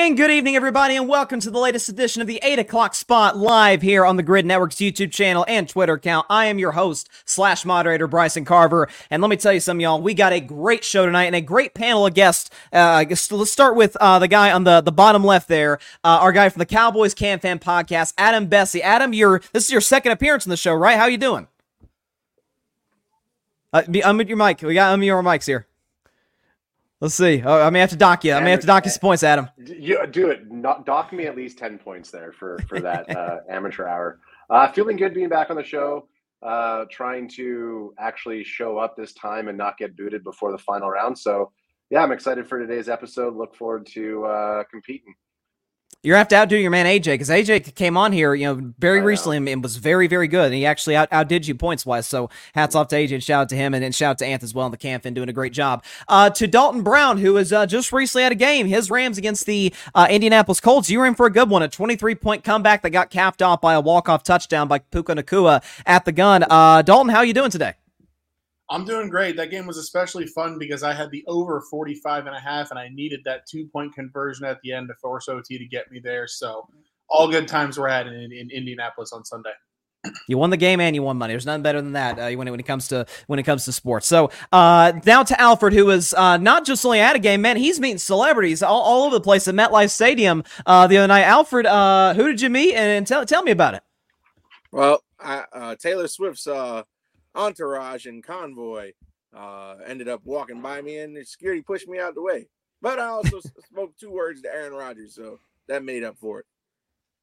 And good evening, everybody, and welcome to the latest edition of the 8 o'clock spot live here on the Gryd Network's YouTube channel and Twitter account. I am your host slash moderator, Bryson Carver. And let me tell you something, y'all. We got a great show tonight and a great panel of guests. Uh, let's start with uh, the guy on the, the bottom left there, uh, our guy from the Cowboys Can Fan podcast, Adam Besse. Adam, you're, this is your second appearance on the show, right? How you doing? Uh, unmute your mic. We got unmute your mics here. Let's see. Oh, I may have to dock you. I may have to dock you some points, Adam. You, do it. Not, dock me at least ten points there for for that uh, amateur hour. Uh, feeling good being back on the show. Uh, trying to actually show up this time and not get booted before the final round. So yeah, I'm excited for today's episode. Look forward to uh, competing. You're gonna have to outdo your man AJ because AJ came on here, you know, very recently and was very, very good. And he actually out, outdid you points wise. So hats off to AJ and shout out to him and, and shout out to Anth as well in the camp and doing a great job. Uh, to Dalton Brown, who was uh, just recently had a game, his Rams against the uh, Indianapolis Colts. You were in for a good one, a 23 point comeback that got capped off by a walk off touchdown by Puka Nacua at the gun. Uh, Dalton, how are you doing today? I'm doing great. That game was especially fun because I had the over 45 and a half and I needed that two point conversion at the end to force OT to get me there. So all good times were had in, in Indianapolis on Sunday. You won the game and you won money. There's nothing better than that uh, when, it, when it comes to when it comes to sports. So uh, now to Alfred, who is uh, not just only at a game, man. He's meeting celebrities all, all over the place at MetLife Stadium uh, the other night. Alfred, uh, who did you meet and, tell tell me about it? Well, I, uh, Taylor Swift's entourage and convoy uh, ended up walking by me, and the security pushed me out the way. But I also spoke two words to Aaron Rodgers, so that made up for it.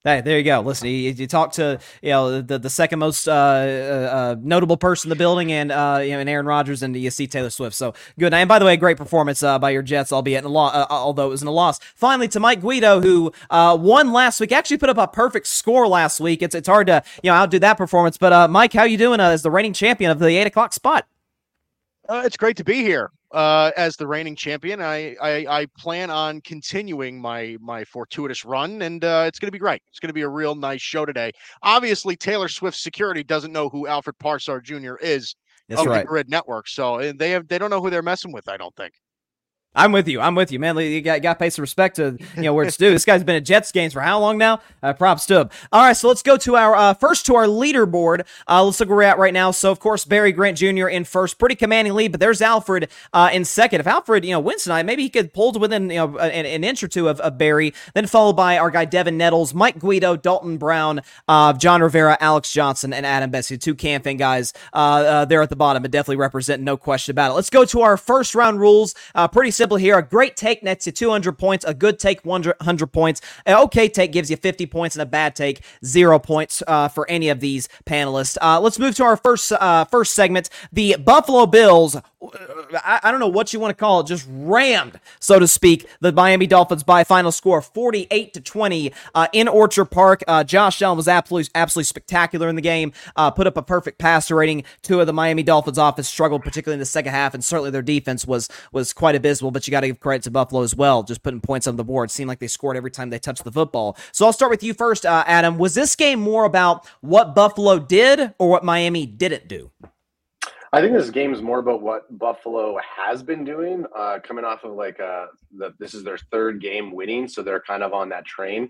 Hey, there you go. Listen, you, you talk to you know the, the second most uh, uh, uh, notable person in the building, and uh, you know, and Aaron Rodgers, and you see Taylor Swift. So good. And by the way, great performance uh, by your Jets, albeit in a lo- uh, although it was in a loss. Finally, to Mike Guido, who won last week, actually put up a perfect score last week. It's it's hard to you know outdo that performance. But Mike, how you doing as the reigning champion of the eight o'clock spot? it's great to be here uh, as the reigning champion. I, I, I plan on continuing my my fortuitous run, and uh, it's going to be great. It's going to be a real nice show today. Obviously, Taylor Swift security doesn't know who Alfred Parsard Jr. is That's of right. the Gryd Network, so they have they don't know who they're messing with. I don't think. I'm with you. I'm with you, man. You got, got to pay some respect to you know where it's due. This guy's been at Jets games for how long now? Uh, props to him. All right, so let's go to our uh, first to our leaderboard. Uh, let's look where we're at right now. So of course Barry Grant Jr. in first, pretty commanding lead, but there's Alfred uh, in second. If Alfred you know wins tonight, maybe he could pull to within you know an, an inch or two of, of, Barry. Then followed by our guy Devin Nettles, Mike Guido, Dalton Brown, uh, John Rivera, Alex Johnson, and Adam Besse, two camping guys uh, there at the bottom, but definitely represent no question about it. Let's go to our first round rules. pretty simple here. A great take nets you 200 points. A good take 100 points. An okay take gives you 50 points, and a bad take zero points uh, for any of these panelists. Uh, let's move to our first uh, first segment. The Buffalo Bills. I, I, don't know what you want to call it. Just rammed, so to speak, the Miami Dolphins by final score 48 to 20 uh, in Orchard Park. Uh, Josh Allen was absolutely absolutely spectacular in the game. Uh, put up a perfect passer rating. Two of the Miami Dolphins offense struggled, particularly in the second half, and certainly their defense was was quite abysmal. But you got to give credit to Buffalo as well, just putting points on the board. It seemed like they scored every time they touched the football. So I'll start with you first, uh, Adam. Was this game more about what Buffalo did or what Miami didn't do? I think this game is more about what Buffalo has been doing, uh, coming off of like uh, the, this is their third game winning, so they're kind of on that train.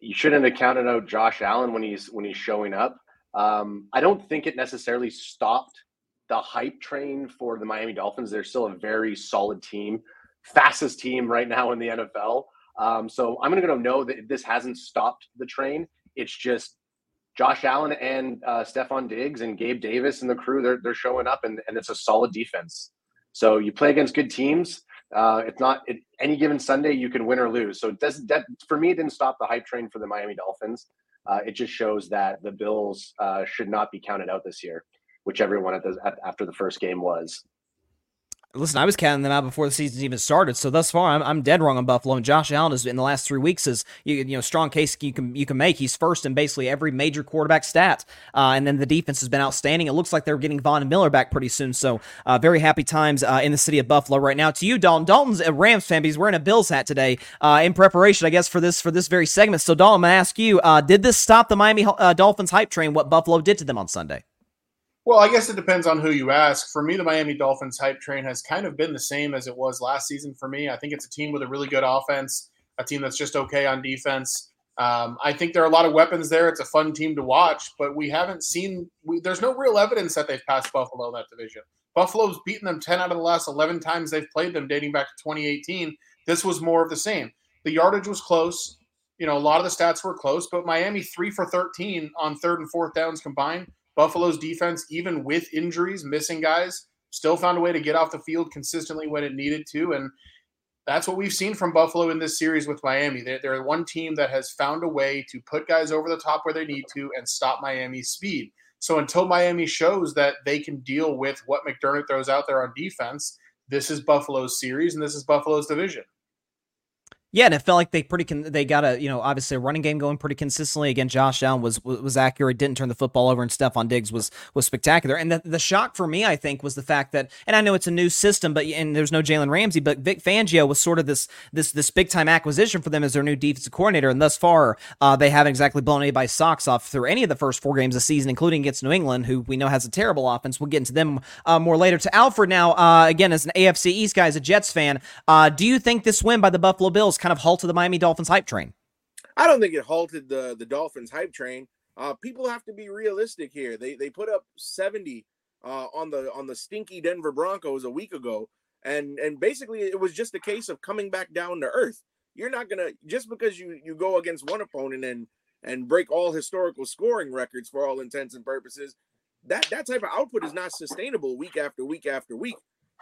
You shouldn't have counted out Josh Allen when he's when he's showing up. Um, I don't think it necessarily stopped the hype train for the Miami Dolphins. They're still a very solid team fastest team right now in the NFL. Um, so I'm going to go know that this hasn't stopped the train. It's just Josh Allen and uh, Stefon Diggs and Gabe Davis and the crew. They're they're showing up, and, and it's a solid defense. So you play against good teams. Uh, it's not it, any given Sunday you can win or lose. So it doesn't that for me it didn't stop the hype train for the Miami Dolphins. Uh, it just shows that the Bills uh, should not be counted out this year, which everyone at the, after the first game was listen, I was counting them out before the season even started. So thus far, I'm, I'm dead wrong on Buffalo. And Josh Allen is in the last three weeks is you, you know strong case you can you can make. He's first in basically every major quarterback stat. Uh, and then the defense has been outstanding. It looks like they're getting Von Miller back pretty soon. So uh, very happy times uh, in the city of Buffalo right now. To you, Dalton. Dalton's a Rams fan. But he's wearing a Bills hat today uh, in preparation, I guess, for this for this very segment. So Dalton, I'm gonna ask you: uh, Did this stop the Miami uh, Dolphins hype train? What Buffalo did to them on Sunday? Well, I guess it depends on who you ask. For me, the Miami Dolphins hype train has kind of been the same as it was last season for me. I think it's a team with a really good offense. a team that's just okay on defense. Um, I think there are a lot of weapons there. It's a fun team to watch, but we haven't seen. We, there's no real evidence that they've passed Buffalo in that division. Buffalo's beaten them 10 out of the last 11 times they've played them, dating back to 2018. This was more of the same. The yardage was close. You know, a lot of the stats were close, but Miami three for 13 on third and fourth downs combined. Buffalo's defense, even with injuries, missing guys, still found a way to get off the field consistently when it needed to. And that's what we've seen from Buffalo in this series with Miami. They're, they're one team that has found a way to put guys over the top where they need to and stop Miami's speed. So until Miami shows that they can deal with what McDermott throws out there on defense, this is Buffalo's series and this is Buffalo's division. Yeah, and it felt like they pretty con- they got a you know obviously a running game going pretty consistently. Again, Josh Allen was was accurate, didn't turn the football over, and Stefon Diggs was was spectacular. And the, the shock for me, I think, was the fact that, and I know it's a new system, but and there's no Jalen Ramsey, but Vic Fangio was sort of this this this big time acquisition for them as their new defensive coordinator, and thus far uh, they haven't exactly blown anybody's socks off through any of the first four games of the season, including against New England, who we know has a terrible offense. We'll get into them uh, more later. To Alfred now, uh, again as an AFC East guy, as a Jets fan, uh, do you think this win by the Buffalo Bills kind of halted the Miami Dolphins hype train? I don't think it halted the the Dolphins hype train. Uh, people have to be realistic here. They they put up 70 uh, on the on the stinky Denver Broncos a week ago, and and basically it was just a case of coming back down to earth. You're not gonna just because you you go against one opponent and and break all historical scoring records for all intents and purposes. That that type of output is not sustainable week after week after week.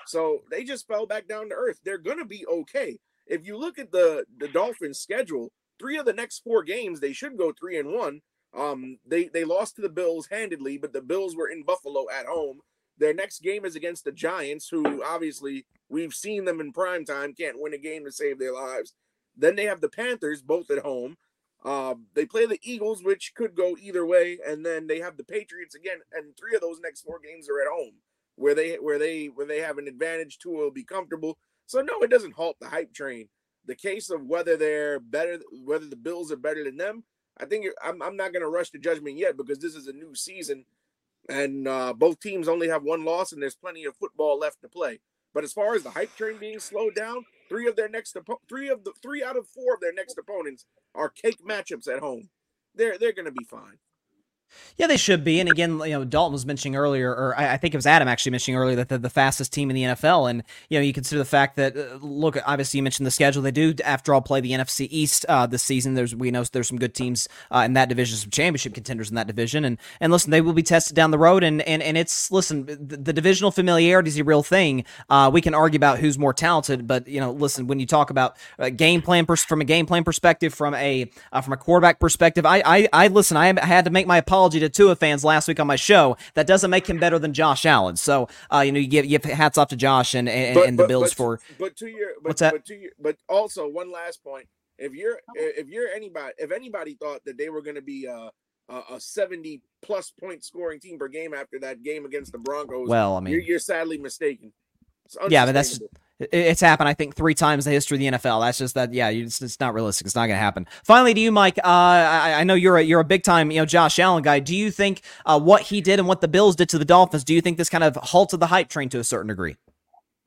So they just fell back down to earth. They're gonna be okay if you look at the the Dolphins schedule, three of the next four games they should go three and one. Um, they they lost to the Bills handedly, but the Bills were in Buffalo at home. Their next game is against the Giants, who obviously we've seen them in prime time can't win a game to save their lives. Then they have the Panthers, both at home. Uh, they play the Eagles, which could go either way, and then they have the Patriots again. And three of those next four games are at home, where they where they where they have an advantage. Tua will be comfortable. So no, it doesn't halt the hype train. The case of whether they're better, whether the Bills are better than them, I think I'm, I'm not going to rush to judgment yet because this is a new season, and uh, both teams only have one loss, and there's plenty of football left to play. But as far as the hype train being slowed down, three of their next three of the three out of four of their next opponents are cake matchups at home. They're they're going to be fine. Yeah, they should be. And again, you know, Dalton was mentioning earlier, or I, think it was Adam actually mentioning earlier that they're the fastest team in the NFL. And you know, you consider the fact that uh, look, obviously you mentioned the schedule. They do, after all, play the NFC East uh, this season. There's we know there's some good teams uh, in that division, some championship contenders in that division. And and listen, they will be tested down the road. And and and it's listen, the, the divisional familiarity is a real thing. Uh, we can argue about who's more talented, but you know, listen, when you talk about uh, game plan pers- from a game plan perspective, from a uh, from a quarterback perspective, I I, I listen. I had to make my apology to Tua fans last week on my show. That doesn't make him better than Josh Allen. So, uh, you know, you give, you give hats off to Josh and and, but, and the but, Bills but, for. But to your, but, what's that? But, to your, but also one last point. If you're if you're anybody if anybody thought that they were going to be a, a 70 plus point scoring team per game after that game against the Broncos, well, I mean, you're, you're sadly mistaken. Yeah, but that's it's happened, I think, three times in the history of the NFL. That's just that, yeah, it's, it's not realistic. It's not going to happen. Finally, to you, Mike. Uh, I, I, know you're a, you're a big time, you know, Josh Allen guy. Do you think uh, what he did and what the Bills did to the Dolphins? Do you think this kind of halted the hype train to a certain degree?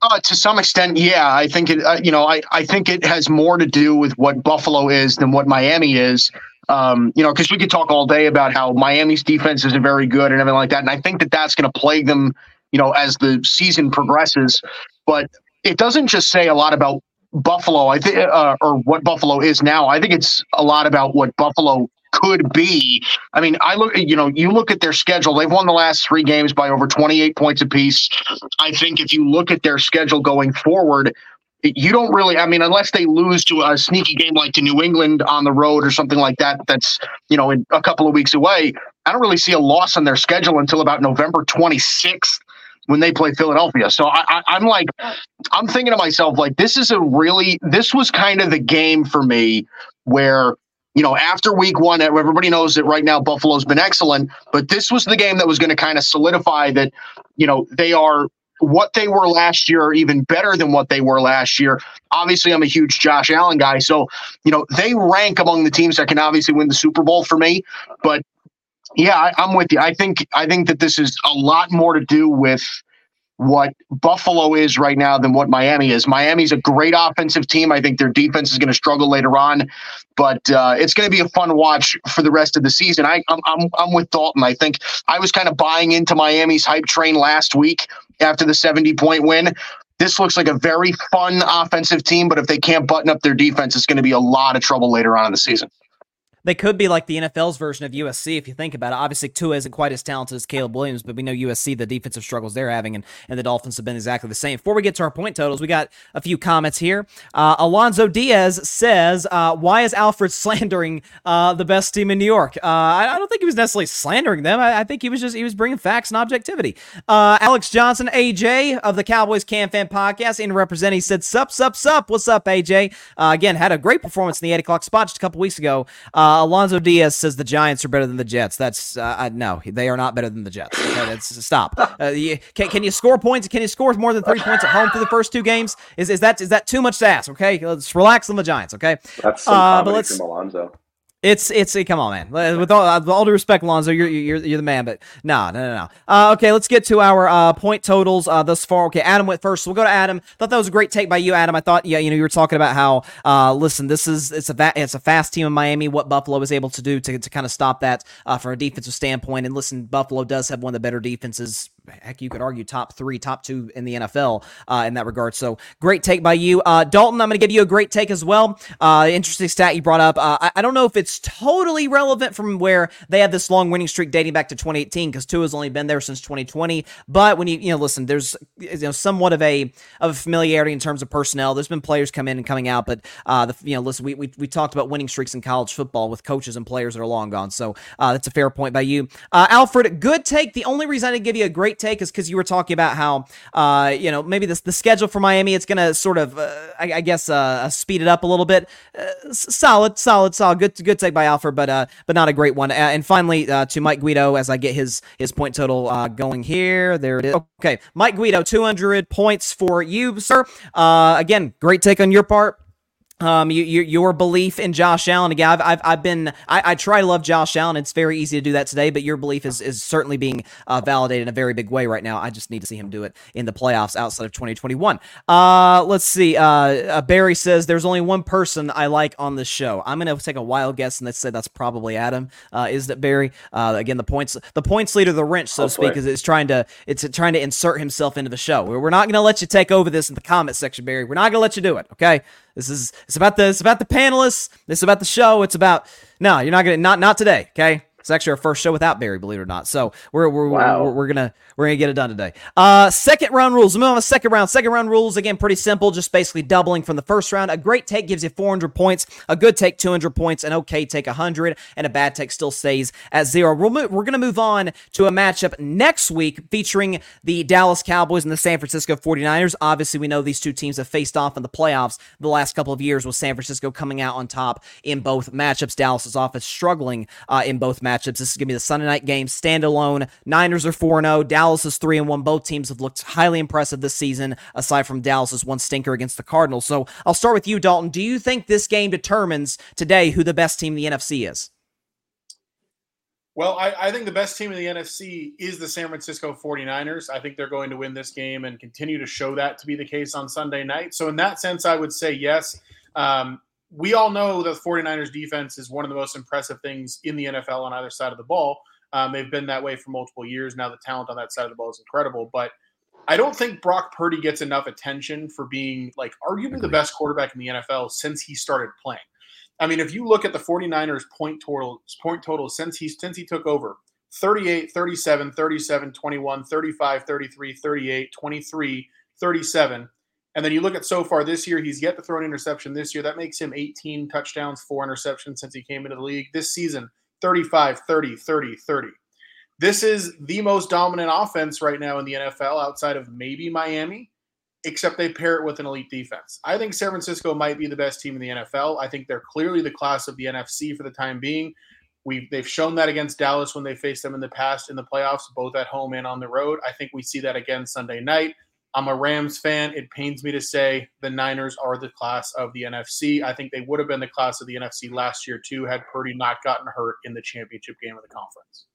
Uh, to some extent, yeah. I think it. Uh, you know, I I think it has more to do with what Buffalo is than what Miami is. Um, you know, because we could talk all day about how Miami's defense isn't very good and everything like that, and I think that that's going to plague them. You know, as the season progresses. But it doesn't just say a lot about Buffalo. I think, uh, or what Buffalo is now. I think it's a lot about what Buffalo could be. I mean, I look, you know, you look at their schedule. They've won the last three games by over 28 points apiece. I think if you look at their schedule going forward, you don't really, I mean, unless they lose to a sneaky game like to New England on the road or something like that, that's, you know, in a couple of weeks away, I don't really see a loss on their schedule until about November 26th when they play Philadelphia. So I, am like, I'm thinking to myself, like, this is a really, this was kind of the game for me where, you know, after week one, everybody knows that right now Buffalo's been excellent, but this was the game that was going to kind of solidify that, you know, they are what they were last year, or even better than what they were last year. Obviously, I'm a huge Josh Allen guy. So, you know, they rank among the teams that can obviously win the Super Bowl for me. But yeah, I, am with you. I think I think that this is a lot more to do with what Buffalo is right now than what Miami is. Miami's a great offensive team. I think their defense is going to struggle later on, but uh, it's going to be a fun watch for the rest of the season. I, I'm, I'm, I'm with Dalton. I think I was kind of buying into Miami's hype train last week after the 70 point win. This looks like a very fun offensive team, but if they can't button up their defense, it's going to be a lot of trouble later on in the season. They could be like the NFL's version of USC if you think about it. Obviously, Tua isn't quite as talented as Caleb Williams, but we know USC, the defensive struggles they're having, and, and the Dolphins have been exactly the same. Before we get to our point totals, we got a few comments here. Uh, Alonzo Diaz says, uh, Why is Alfred slandering uh, the best team in New York? Uh, I, I, don't think he was necessarily slandering them. I, I, think he was just he was bringing facts and objectivity. Uh, Alex Johnson, AJ of the Cowboys Can Fan podcast, in representing, said, Sup, sup, sup. What's up, AJ? Uh, again, had a great performance in the 8 o'clock spot just a couple weeks ago. Alonzo Diaz says the Giants are better than the Jets. That's uh, I, no, they are not better than the Jets. Okay, that's stop. Uh, you, can, can you score points? Can you score more than three points at home for the first two games? Is is that is that too much to ask? Okay, let's relax on the Giants. Okay, that's some uh, but let's, from Alonzo. It's it's come on, man. With all, with all due respect, Lonzo, you're you're you're the man, but no, no, no, no. Uh, okay, let's get to our uh, point totals uh, thus far. Okay, Adam went first, so we'll go to Adam. Thought that was a great take by you, Adam. I thought, yeah, you know, you were talking about how, uh, listen, this is it's a va- it's a fast team in Miami. What Buffalo was able to do to to kind of stop that uh, from a defensive standpoint, and listen, Buffalo does have one of the better defenses heck, you could argue top three, top two in the NFL uh, in that regard. So great take by you, uh, Dalton. I'm going to give you a great take as well. Uh, interesting stat you brought up. Uh, I, I, don't know if it's totally relevant from where they had this long winning streak dating back to 2018 because Tua has only been there since 2020. But when you you know listen, there's you know somewhat of a of a familiarity in terms of personnel. There's been players come in and coming out, but uh, the you know listen, we, we we talked about winning streaks in college football with coaches and players that are long gone. So uh, that's a fair point by you, Alfred. Good take. The only reason I didn't give you a great take is because you were talking about how, uh, you know, maybe this, the schedule for Miami, it's going to sort of, uh, I, I, guess, uh, uh, speed it up a little bit. Uh, solid, solid, solid. Good, good take by Alfred, but uh, but not a great one. and finally, to Mike Guido, as I get his his point total going here. There it is. Okay, Mike Guido, 200 points for you, sir. again, great take on your part. Um, you, you, your belief in Josh Allen again. I've, I've, I've been, I, I, try to love Josh Allen. It's very easy to do that today, but your belief is, is certainly being uh, validated in a very big way right now. I just need to see him do it in the playoffs outside of 2021. Uh, let's see. Uh, uh, Barry says there's only one person I like on this show. I'm gonna take a wild guess and let's say that's probably Adam. Uh, is that Barry? Uh, again, the points, the points leader, the wrench, so to speak, is, is trying to, it's trying to insert himself into the show. We're, we're not gonna let you take over this in the comment section, Barry. We're not gonna let you do it. Okay. This is it's about the it's about the panelists. It's about the show. It's about no, you're not gonna not not today. Okay, it's actually our first show without Barry, believe it or not. So we're we're wow. we're, we're, gonna we're gonna get it done today. Uh, second round rules. Move on to second round. Second round rules again, pretty simple. Just basically doubling from the first round. A great take gives you 400 points. A good take 200 points. An okay take 100, and a bad take still stays at zero. We're we're gonna move on to a matchup next week featuring the Dallas Cowboys and the San Francisco 49ers. Obviously, we know these two teams have faced off in the playoffs the last couple of years, with San Francisco coming out on top in both matchups. Dallas's offense struggling uh, in both matchups. This is gonna be the Sunday night game, standalone. Niners are 4 0. Dallas is 3 1. Both teams have looked highly impressive this season, aside from Dallas's one stinker against the Cardinals. So I'll start with you, Dalton. Do you think this game determines today who the best team in the NFC is? Well, I, I, think the best team in the NFC is the San Francisco 49ers. I think they're going to win this game and continue to show that to be the case on Sunday night. So, in that sense, I would say yes. Um, we all know that the 49ers defense is one of the most impressive things in the NFL on either side of the ball. Um, they've been that way for multiple years. Now the talent on that side of the ball is incredible, but I don't think Brock Purdy gets enough attention for being like arguably the best quarterback in the NFL since he started playing. I mean, if you look at the 49ers point total point total since he since he took over, 38, 37, 37, 21, 35, 33, 38, 23, 37. And then you look at so far this year, he's yet to throw an interception this year. That makes him 18 touchdowns, four interceptions since he came into the league. This season, 35, 30, 30, 30. This is the most dominant offense right now in the NFL outside of maybe Miami, except they pair it with an elite defense. I think San Francisco might be the best team in the NFL. I think they're clearly the class of the NFC for the time being. We've, they've shown that against Dallas when they faced them in the past in the playoffs, both at home and on the road. I think we see that again Sunday night. I'm a Rams fan. It pains me to say the Niners are the class of the NFC. I think they would have been the class of the NFC last year too had Purdy not gotten hurt in the championship game of the conference.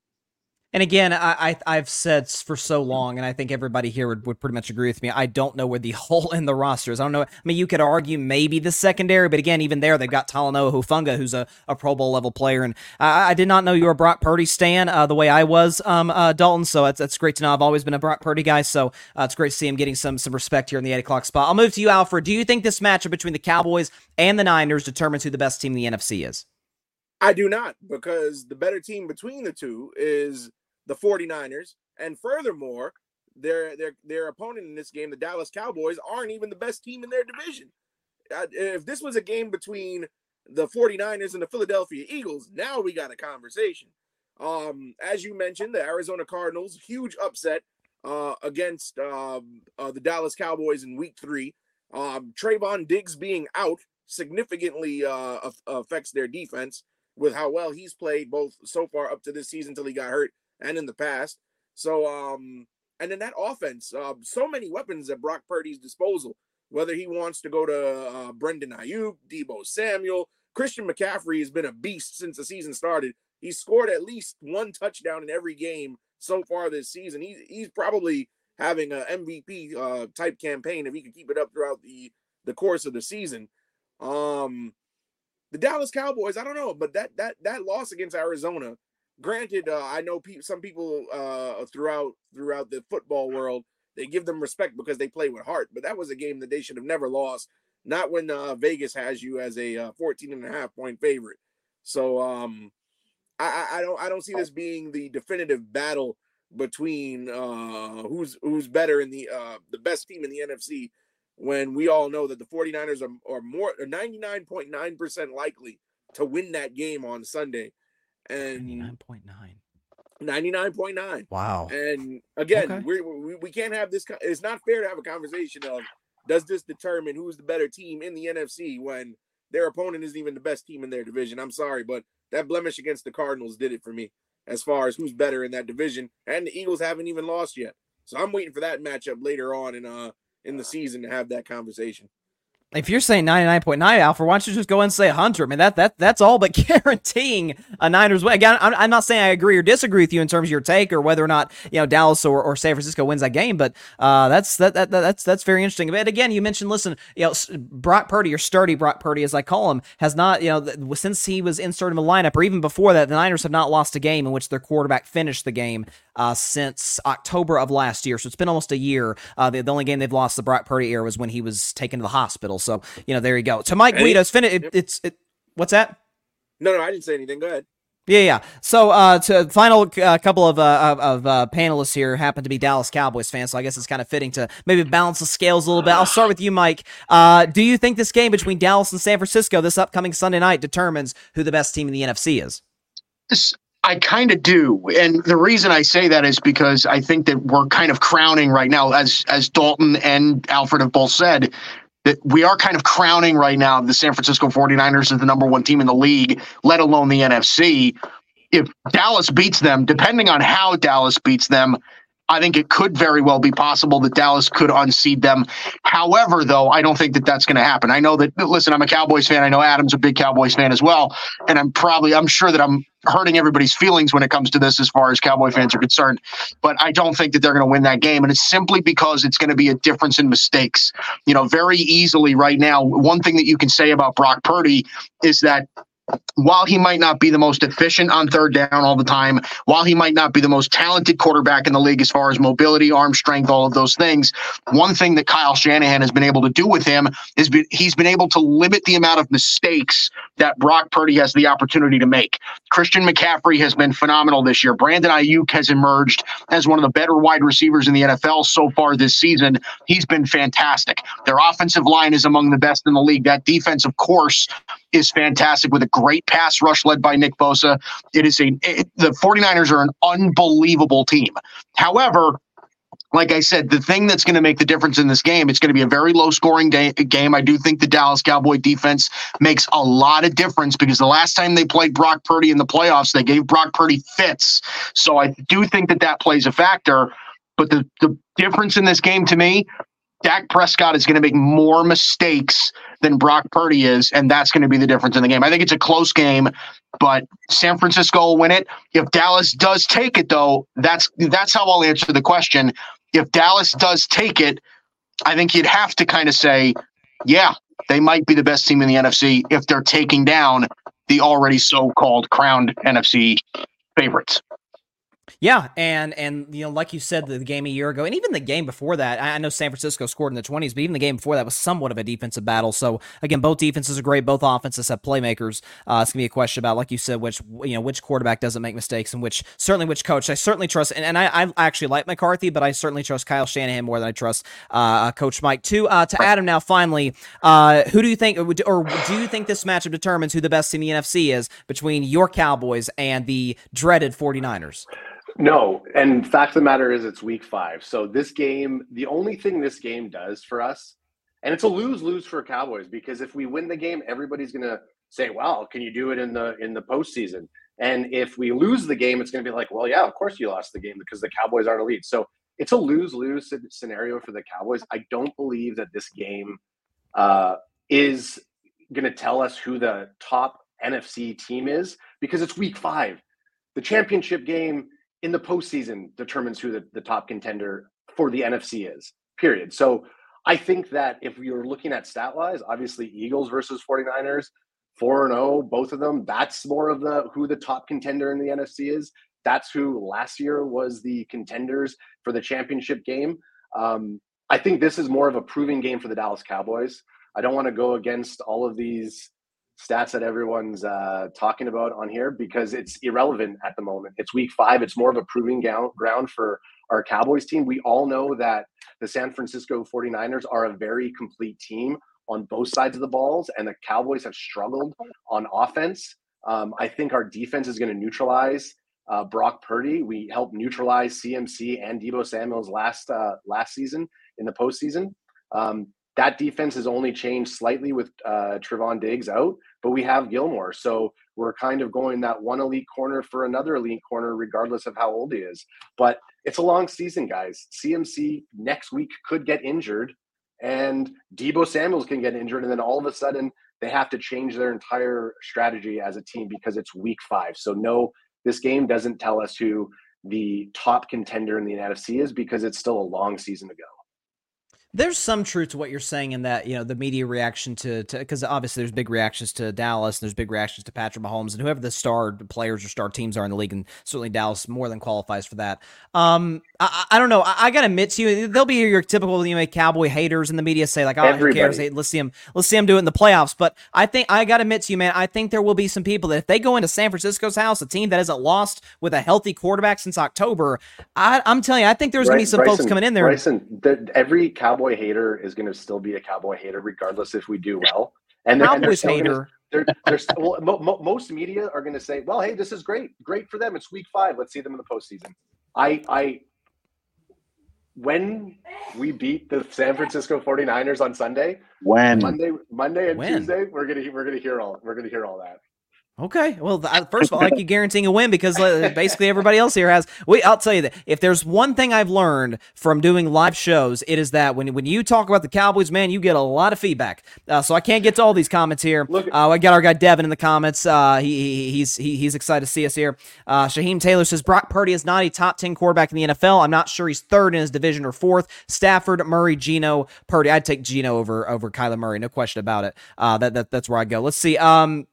And again, I, I have said for so long, and I think everybody here would, would pretty much agree with me. I don't know where the hole in the roster is. I don't know. I mean, you could argue maybe the secondary, but again, even there, they've got Talanoa Hufanga, who's a, a Pro Bowl level player. And I, I did not know you were a Brock Purdy stan uh, the way I was, um, uh, Dalton. So that's, that's great to know. I've always been a Brock Purdy guy, so uh, it's great to see him getting some some respect here in the eight o'clock spot. I'll move to you, Alfred. Do you think this matchup between the Cowboys and the Niners determines who the best team in the NFC is? I do not, because the better team between the two is the 49ers. And furthermore, their their their opponent in this game, the Dallas Cowboys, aren't even the best team in their division. If this was a game between the 49ers and the Philadelphia Eagles, now we got a conversation. Um, as you mentioned, the Arizona Cardinals, huge upset uh, against um, uh, the Dallas Cowboys in week three. Um, Trevon Diggs being out significantly uh, affects their defense with how well he's played both so far up to this season until he got hurt and in the past. So, um, and then that offense, uh, so many weapons at Brock Purdy's disposal. Whether he wants to go to uh, Brandon Aiyuk, Deebo Samuel, Christian McCaffrey has been a beast since the season started. He's scored at least one touchdown in every game so far this season. He's he's probably having an MVP uh, type campaign if he can keep it up throughout the the course of the season. Um, the Dallas Cowboys, I don't know, but that that that loss against Arizona granted, uh, I know pe- some people uh, throughout throughout the football world they give them respect because they play with heart, but that was a game that they should have never lost. Not when uh, Vegas has you as a uh, 14 and a half point favorite. So um, I, I don't I don't see this being the definitive battle between uh, who's who's better in the uh, the best team in the NFC when we all know that the 49ers are, are more 99.9% likely to win that game on Sunday and 99.9. 99.9. Wow. And again, Okay. we we we can't have this. It's not fair to have a conversation of does this determine who's the better team in the NFC when their opponent isn't even the best team in their division. I'm sorry, but that blemish against the Cardinals did it for me as far as who's better in that division. And the Eagles haven't even lost yet, so I'm waiting for that matchup later on in uh in the season to have that conversation. If you're saying 99.9, Alfred, why don't you just go and say Hunter? I mean, that that that's all but guaranteeing a Niners win. Again, I'm, I'm not saying I agree or disagree with you in terms of your take or whether or not you know Dallas or, or San Francisco wins that game, but uh, that's that, that that's that's very interesting. But again, you mentioned, listen, you know, Brock Purdy or sturdy Brock Purdy, as I call him, has not you know since he was inserted in the lineup or even before that, the Niners have not lost a game in which their quarterback finished the game uh, since October of last year. So it's been almost a year. Uh, the, the only game they've lost the Brock Purdy era was when he was taken to the hospital. So you know, there you go. To Mike And he- Guido's fin- it, it's it, what's that? No, no, I didn't say anything. Go ahead. Yeah, yeah. So, uh, to final uh, couple of uh, of, of uh, panelists here happen to be Dallas Cowboys fans, so I guess it's kind of fitting to maybe balance the scales a little bit. I'll start with you, Mike. Uh, do you think this game between Dallas and San Francisco this upcoming Sunday night determines who the best team in the NFC is? This- I kind of do, and the reason I say that is because I think that we're kind of crowning right now, as as Dalton and Alfred have both said, that we are kind of crowning right now the San Francisco 49ers as the number one team in the league, let alone the NFC. If Dallas beats them, depending on how Dallas beats them, I think it could very well be possible that Dallas could unseat them. However, though, I don't think that that's going to happen. I know that, listen, I'm a Cowboys fan. I know Adam's a big Cowboys fan as well. And I'm probably, I'm sure that I'm hurting everybody's feelings when it comes to this as far as Cowboy fans are concerned. But I don't think that they're going to win that game. And it's simply because it's going to be a difference in mistakes. You know, very easily right now, one thing that you can say about Brock Purdy is that while he might not be the most efficient on third down all the time, while he might not be the most talented quarterback in the league as far as mobility, arm strength, all of those things, one thing that Kyle Shanahan has been able to do with him is be, he's been able to limit the amount of mistakes that Brock Purdy has the opportunity to make. Christian McCaffrey has been phenomenal this year. Brandon Aiyuk has emerged as one of the better wide receivers in the NFL so far this season. He's been fantastic. Their offensive line is among the best in the league. That defense, of course, is fantastic with a great pass rush led by Nick Bosa. It is a it, the 49ers are an unbelievable team. However, like I said, the thing that's going to make the difference in this game, it's going to be a very low scoring day, game. I do think the Dallas Cowboy defense makes a lot of difference because the last time they played Brock Purdy in the playoffs, they gave Brock Purdy fits. So I do think that that plays a factor. But the, the difference in this game to me, Dak Prescott is going to make more mistakes than Brock Purdy is, and that's going to be the difference in the game. I think it's a close game, but San Francisco will win it. If Dallas does take it, though, that's that's how I'll answer the question. If Dallas does take it, I think you'd have to kind of say, yeah, they might be the best team in the NFC if they're taking down the already so-called crowned NFC favorites. Yeah, and and you know, like you said, the, game a year ago, and even the game before that, I, I know San Francisco scored in the twenties, but even the game before that was somewhat of a defensive battle. So again, both defenses are great, both offenses have playmakers. Uh, it's gonna be a question about, like you said, which you know which quarterback doesn't make mistakes, and which certainly which coach. I certainly trust, and, and I, I actually like McCarthy, but I certainly trust Kyle Shanahan more than I trust uh, uh Coach Mike. To uh, to Adam now, finally, uh, who do you think, or do you think this matchup determines who the best team in the NFC is between your Cowboys and the dreaded 49ers? No, and fact of the matter is, it's week five. So this game, the only thing this game does for us, and it's a lose lose for Cowboys because if we win the game, everybody's going to say, "Well, can you do it in the in the postseason?" And if we lose the game, it's going to be like, "Well, yeah, of course you lost the game because the Cowboys aren't elite." So it's a lose lose scenario for the Cowboys. I don't believe that this game uh, is going to tell us who the top NFC team is because it's week five. The championship game in the postseason determines who the, the top contender for the NFC is, period. So I think that if you're looking at stat wise, obviously Eagles versus 49ers, 4 and 0, both of them, that's more of the who the top contender in the NFC is. That's who last year was the contenders for the championship game. Um, I think this is more of a proving game for the Dallas Cowboys. I don't want to go against all of these stats that everyone's uh, talking about on here because it's irrelevant at the moment. It's week five. It's more of a proving ground for our Cowboys team. We all know that the San Francisco 49ers are a very complete team on both sides of the balls, and the Cowboys have struggled on offense. Um, I think our defense is going to neutralize uh, Brock Purdy. We helped neutralize CMC and Deebo Samuel's last uh, last season in the postseason. Um, that defense has only changed slightly with uh, Trevon Diggs out, but we have Gilmore. So we're kind of going that one elite corner for another elite corner, regardless of how old he is. But it's a long season, guys. CMC next week could get injured, and Deebo Samuels can get injured. And then all of a sudden, they have to change their entire strategy as a team because it's week five. So, no, this game doesn't tell us who the top contender in the NFC is because it's still a long season to go. There's some truth to what you're saying in that, you know, the media reaction to, because obviously there's big reactions to Dallas and there's big reactions to Patrick Mahomes and whoever the star players or star teams are in the league. And certainly Dallas more than qualifies for that. Um, I, I don't know. I, I got to admit to you, there'll be your typical, you know, cowboy haters in the media say, like, oh, Everybody. who cares? Hey, let's see him, let's see him do it in the playoffs. But I think, I got to admit to you, man, I think there will be some people that if they go into San Francisco's house, a team that hasn't lost with a healthy quarterback since October, I, am telling you, I think there's going to be some Bryson, folks coming in there. Bryson, the, every cowboy hater is going to still be a Cowboy hater, regardless if we do well. And they're, Cowboys and they're hater. Gonna, they're, they're still, well, mo, mo, most media are going to say, "Well, hey, this is great, great for them. It's Week Five. Let's see them in the postseason." I, I, when we beat the San Francisco 49ers on Sunday, when Monday, Monday and when? Tuesday, we're gonna we're gonna hear all we're gonna hear all that. Okay. Well, first of all, I you guaranteeing a win because uh, basically everybody else here has. We, I'll tell you that if there's one thing I've learned from doing live shows, it is that when when you talk about the Cowboys, man, you get a lot of feedback. Uh, so I can't get to all these comments here. Look, uh, I got our guy Devin in the comments. Uh, he, he, he's he, he's excited to see us here. Uh, Shaheem Taylor says Brock Purdy is not a top ten quarterback in the NFL. I'm not sure he's third in his division or fourth. Stafford, Murray, Geno, Purdy. I'd take Geno over over Kyler Murray, no question about it. Uh, that, that that's where I go. Let's see. Um,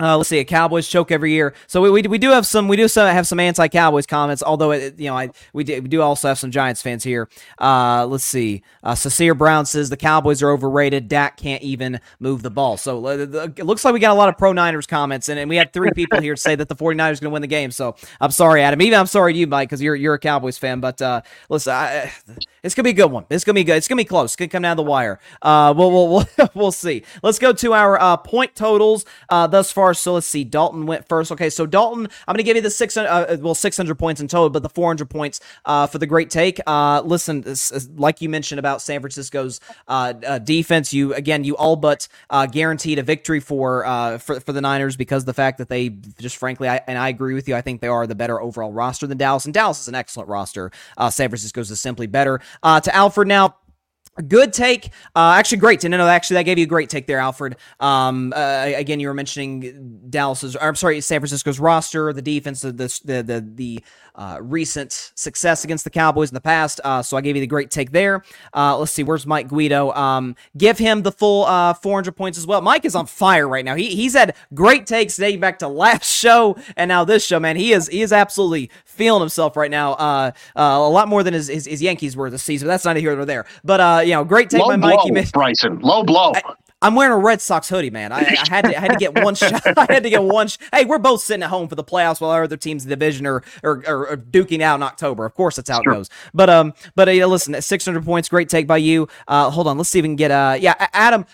uh, let's see, a Cowboys choke every year. So we, we, we do have some we do some, have some anti Cowboys comments. Although it, you know I we do, we do also have some Giants fans here. Uh, let's see. Uh, Brown says the Cowboys are overrated. Dak can't even move the ball. So uh, it looks like we got a lot of pro Niners comments, and, and we had three people here say that the 49ers are going to win the game. So I'm sorry, Adam. Even I'm sorry to you, Mike, because you're you're a Cowboys fan. But uh, listen, I, it's gonna be a good one. It's gonna be good. It's gonna be close. It's gonna come down the wire. Uh, we'll we'll we'll, we'll see. Let's go to our uh, point totals uh, thus far. So let's see. Dalton went first. Okay, so Dalton, I'm gonna give you the six uh, uh well 600 points in total, but the 400 points uh, for the great take. Uh, listen, this, like you mentioned about San Francisco's uh, uh, defense, you again you all but guaranteed a victory for for for the Niners because the fact that they just frankly, I, and I agree with you. I think they are the better overall roster than Dallas, and Dallas is an excellent roster. San Francisco's is simply better. To Alfred now. Good take. Uh, actually, great. No, no, actually, that gave you a great take there, Alfred. Um, uh, again, you were mentioning Dallas's, I'm sorry, San Francisco's roster, the defense, the the the, the uh, recent success against the Cowboys in the past. Uh, so I gave you the great take there. Uh, let's see, where's Mike Guido? Um, give him the full uh, 400 points as well. Mike is on fire right now. He, he's had great takes dating back to last show and now this show, man. He is he is absolutely feeling himself right now. Uh, uh, a lot more than his, his, his Yankees were this season. That's not here nor there. But uh, you know, great take Low by blow, Mike. Made, Bryson. Low blow. I, I'm wearing a Red Sox hoodie, man. I, I, had to I had to get one shot. I had to get one. Sh- hey, we're both sitting at home for the playoffs while our other teams in the division are are, are, are duking out in October. Of course, that's how sure. it goes. But um, but uh, listen, 600 points, great take by you. Uh, hold on, let's see if we can get uh, yeah, Adam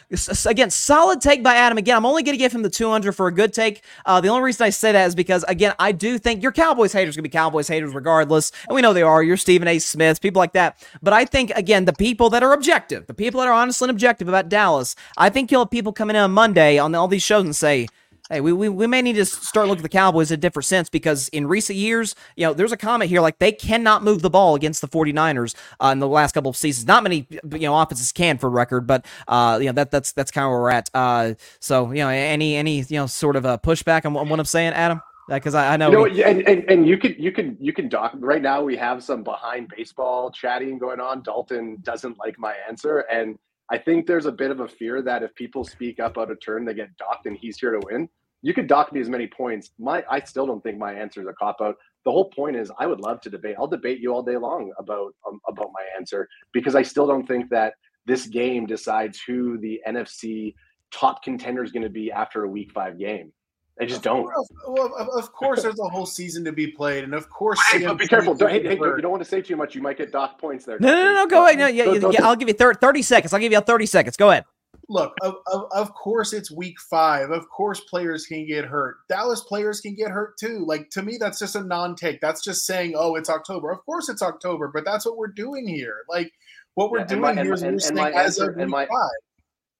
again, solid take by Adam. Again, I'm only gonna give him the 200 for a good take. Uh, the only reason I say that is because again, I do think your Cowboys haters gonna be Cowboys haters regardless, and we know they are. You're Stephen A. Smith, people like that. But I think again, the people that are objective, the people that are honest and objective about Dallas, I think you'll have people coming in on Monday on all these shows and say, hey, we, we, we may need to start looking at the Cowboys in a different sense because in recent years, you know, there's a comment here like they cannot move the ball against the 49ers uh, in the last couple of seasons. Not many, you know, offenses can for record, but, uh, you know, that that's that's kind of where we're at. Uh, so, you know, any, any, you know, sort of a pushback on, on what I'm saying, Adam? because I, I, know, you know we, and, and, and you could you can you can doc right now we have some behind baseball chatting going on dalton doesn't like my answer and I think there's a bit of a fear that if people speak up out of turn, they get docked, and he's here to win. You could dock me as many points. My, I still don't think my answer is a cop out. The whole point is, I would love to debate. I'll debate you all day long about um, about my answer because I still don't think that this game decides who the NFC top contender is going to be after a Week Five game. They just don't. Well, of course, there's a whole season to be played, and of course, hey, but be careful. Don't, hey, hey, you don't want to say too much. You might get dock points there. No, no, no, no. Go ahead. No, yeah, yeah, yeah, I'll give you 30 seconds. I'll give you 30 seconds. Go ahead. Look, of, of, of course, it's week five. Of course, players can get hurt. Dallas players can get hurt too. Like to me, that's just a non-take. That's just saying, "Oh, it's October." Of course, it's October, but that's what we're doing here. Like what we're yeah, doing my, here is we're saying as of week my, five.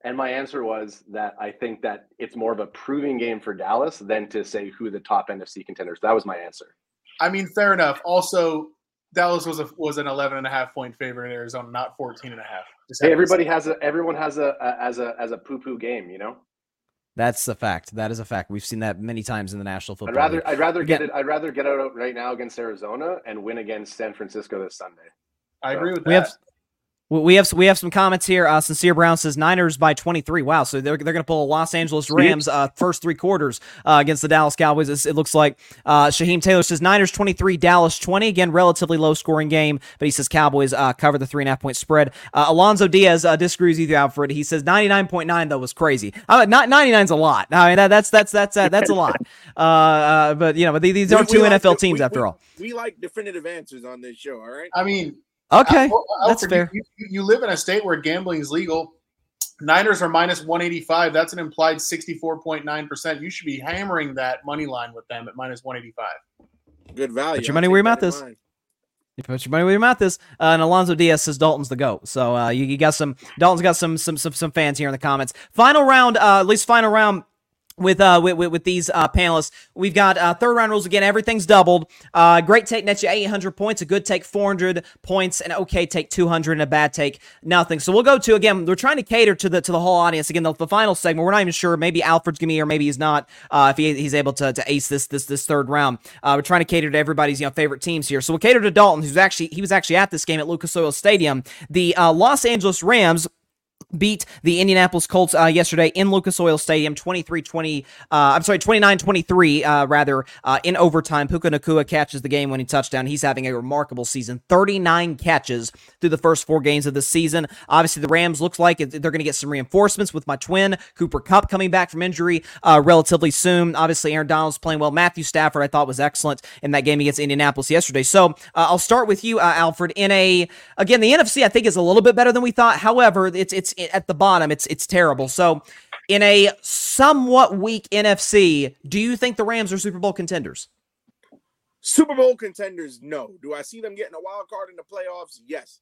And my answer was that I think that it's more of a proving game for Dallas than to say who the top NFC contenders. That was my answer. I mean, fair enough. Also, Dallas was a was an 11 and a half point favorite in Arizona, not 14 and a half. Hey, everybody has a everyone has a, a as a as a poo poo game, you know. That's a fact. That is a fact. We've seen that many times in the National Football. I'd rather League. I'd rather get it. I'd rather get out right now against Arizona and win against San Francisco this Sunday. I so. agree with that. We have we have we have some comments here. Uh, Sincere Brown says Niners by 23. Wow, so they're, they're going to pull a Los Angeles Rams uh, first three quarters uh, against the Dallas Cowboys. It, it looks like uh, Shaheem Taylor says Niners 23, Dallas 20. Again, relatively low scoring game, but he says Cowboys uh, cover the three and a half point spread. Uh, Alonzo Diaz uh, disagrees with you, Alfred. He says 99.9 though was crazy. Uh, not 99's a lot. I mean that, that's that's that's uh, that's a lot. Uh, but you know, but these are two NFL like, teams we, after we, all. We like definitive answers on this show. All right. I mean, Okay, Alfred, that's fair. You, you, live in a state where gambling is legal. Niners are minus 185. That's an implied 64.9%. You should be hammering that money line with them at minus 185. Good value. Put your money where your mouth is. You put your money where your mouth is. Uh, and Alonzo Diaz says Dalton's the goat. So uh, you, you, got some. Dalton's got some some some some fans here in the comments. Final round, uh, at least final round with uh with, with, these uh panelists. We've got uh third round rules again. Everything's doubled. Uh great take nets you 800 points. A good take 400 points. An okay take 200 and a bad take nothing. So we'll go to again we're trying to cater to the to the whole audience. Again the, the final segment we're not even sure. Maybe alfred's gonna be here. Maybe he's not uh if he, he's able to, to ace this this this third round. Uh we're trying to cater to everybody's you know favorite teams here. So we'll cater to dalton who's actually he was actually at this game at lucas oil stadium. The uh los angeles rams beat the Indianapolis Colts uh, yesterday in Lucas Oil Stadium 23-20 uh, I'm sorry 29-23 uh, rather uh, in overtime. Puka Nacua catches the game winning touchdown. He's having a remarkable season. 39 catches through the first four games of the season. Obviously the Rams looks like they're going to get some reinforcements with my twin Cooper Kupp coming back from injury uh, relatively soon. Obviously Aaron Donald's playing well. Matthew Stafford I thought was excellent in that game against Indianapolis yesterday. So uh, I'll start with you Alfred. In a again the NFC I think is a little bit better than we thought. However it's it's at the bottom, it's it's terrible. So, in a somewhat weak NFC, do you think the Rams are Super Bowl contenders? Super Bowl contenders, no. Do I see them getting a wild card in the playoffs? Yes.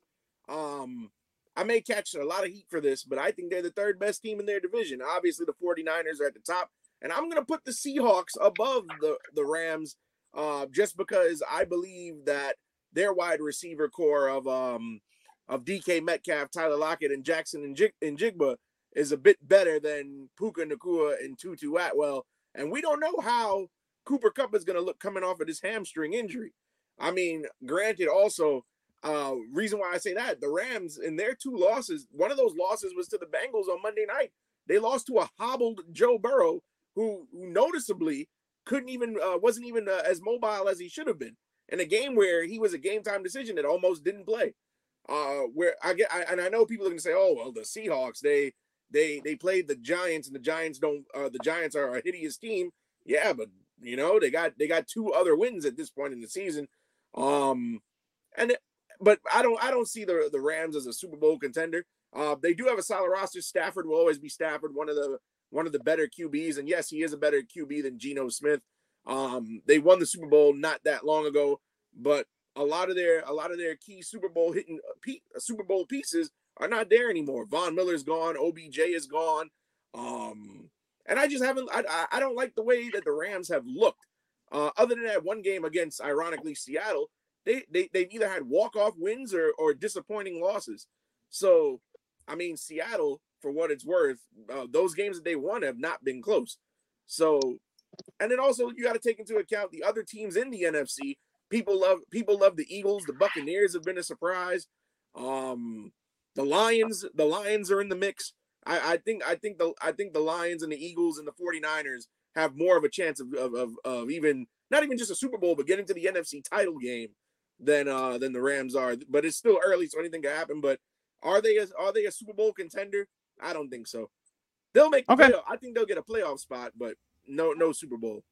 Um, I may catch a lot of heat for this, but I think they're the third best team in their division. Obviously, the 49ers are at the top, and I'm going to put the Seahawks above the, the Rams uh, just because I believe that their wide receiver core of um, of DK Metcalf, Tyler Lockett, and Jackson and, Jig- Jigba is a bit better than Puka Nacua and Tutu Atwell. And we don't know how Cooper Kupp is going to look coming off of this hamstring injury. I mean, granted, also, uh, reason why I say that the Rams in their two losses, one of those losses was to the Bengals on Monday night. They lost to a hobbled Joe Burrow, who, who noticeably couldn't even uh, wasn't even uh, as mobile as he should have been in a game where he was a game time decision that almost didn't play. Uh, where I get, I, and I know people are to say, "Oh, well, the Seahawks they they they played the Giants, and the Giants don't. Uh, the Giants are a hideous team. Yeah, but you know they got they got two other wins at this point in the season. Um, and but I don't I don't see the the Rams as a Super Bowl contender. Uh, they do have a solid roster. Stafford will always be Stafford, one of the one of the better QBs, and yes, he is a better QB than Geno Smith. Um, they won the Super Bowl not that long ago, but a lot of their a lot of their key Super Bowl hitting uh, Super Bowl pieces are not there anymore. Von Miller's gone, OBJ is gone. Um, and I just haven't I, I don't like the way that the Rams have looked. Uh, other than that one game against ironically Seattle, they they they've either had walk-off wins or or disappointing losses. So, I mean, Seattle, for what it's worth, uh, those games that they won have not been close. So, and then also you got to take into account the other teams in the NFC. People love people love the Eagles. The Buccaneers have been a surprise. Um, the Lions, the Lions are in the mix. I, I think I think the I think the Lions and the Eagles and the 49ers have more of a chance of, of, of, of even not even just a Super Bowl, but getting to the NFC title game than uh than the Rams are. But it's still early, so anything can happen. But are they a, are they a Super Bowl contender? I don't think so. They'll make okay. Playoff. I think they'll get a playoff spot, but no no Super Bowl.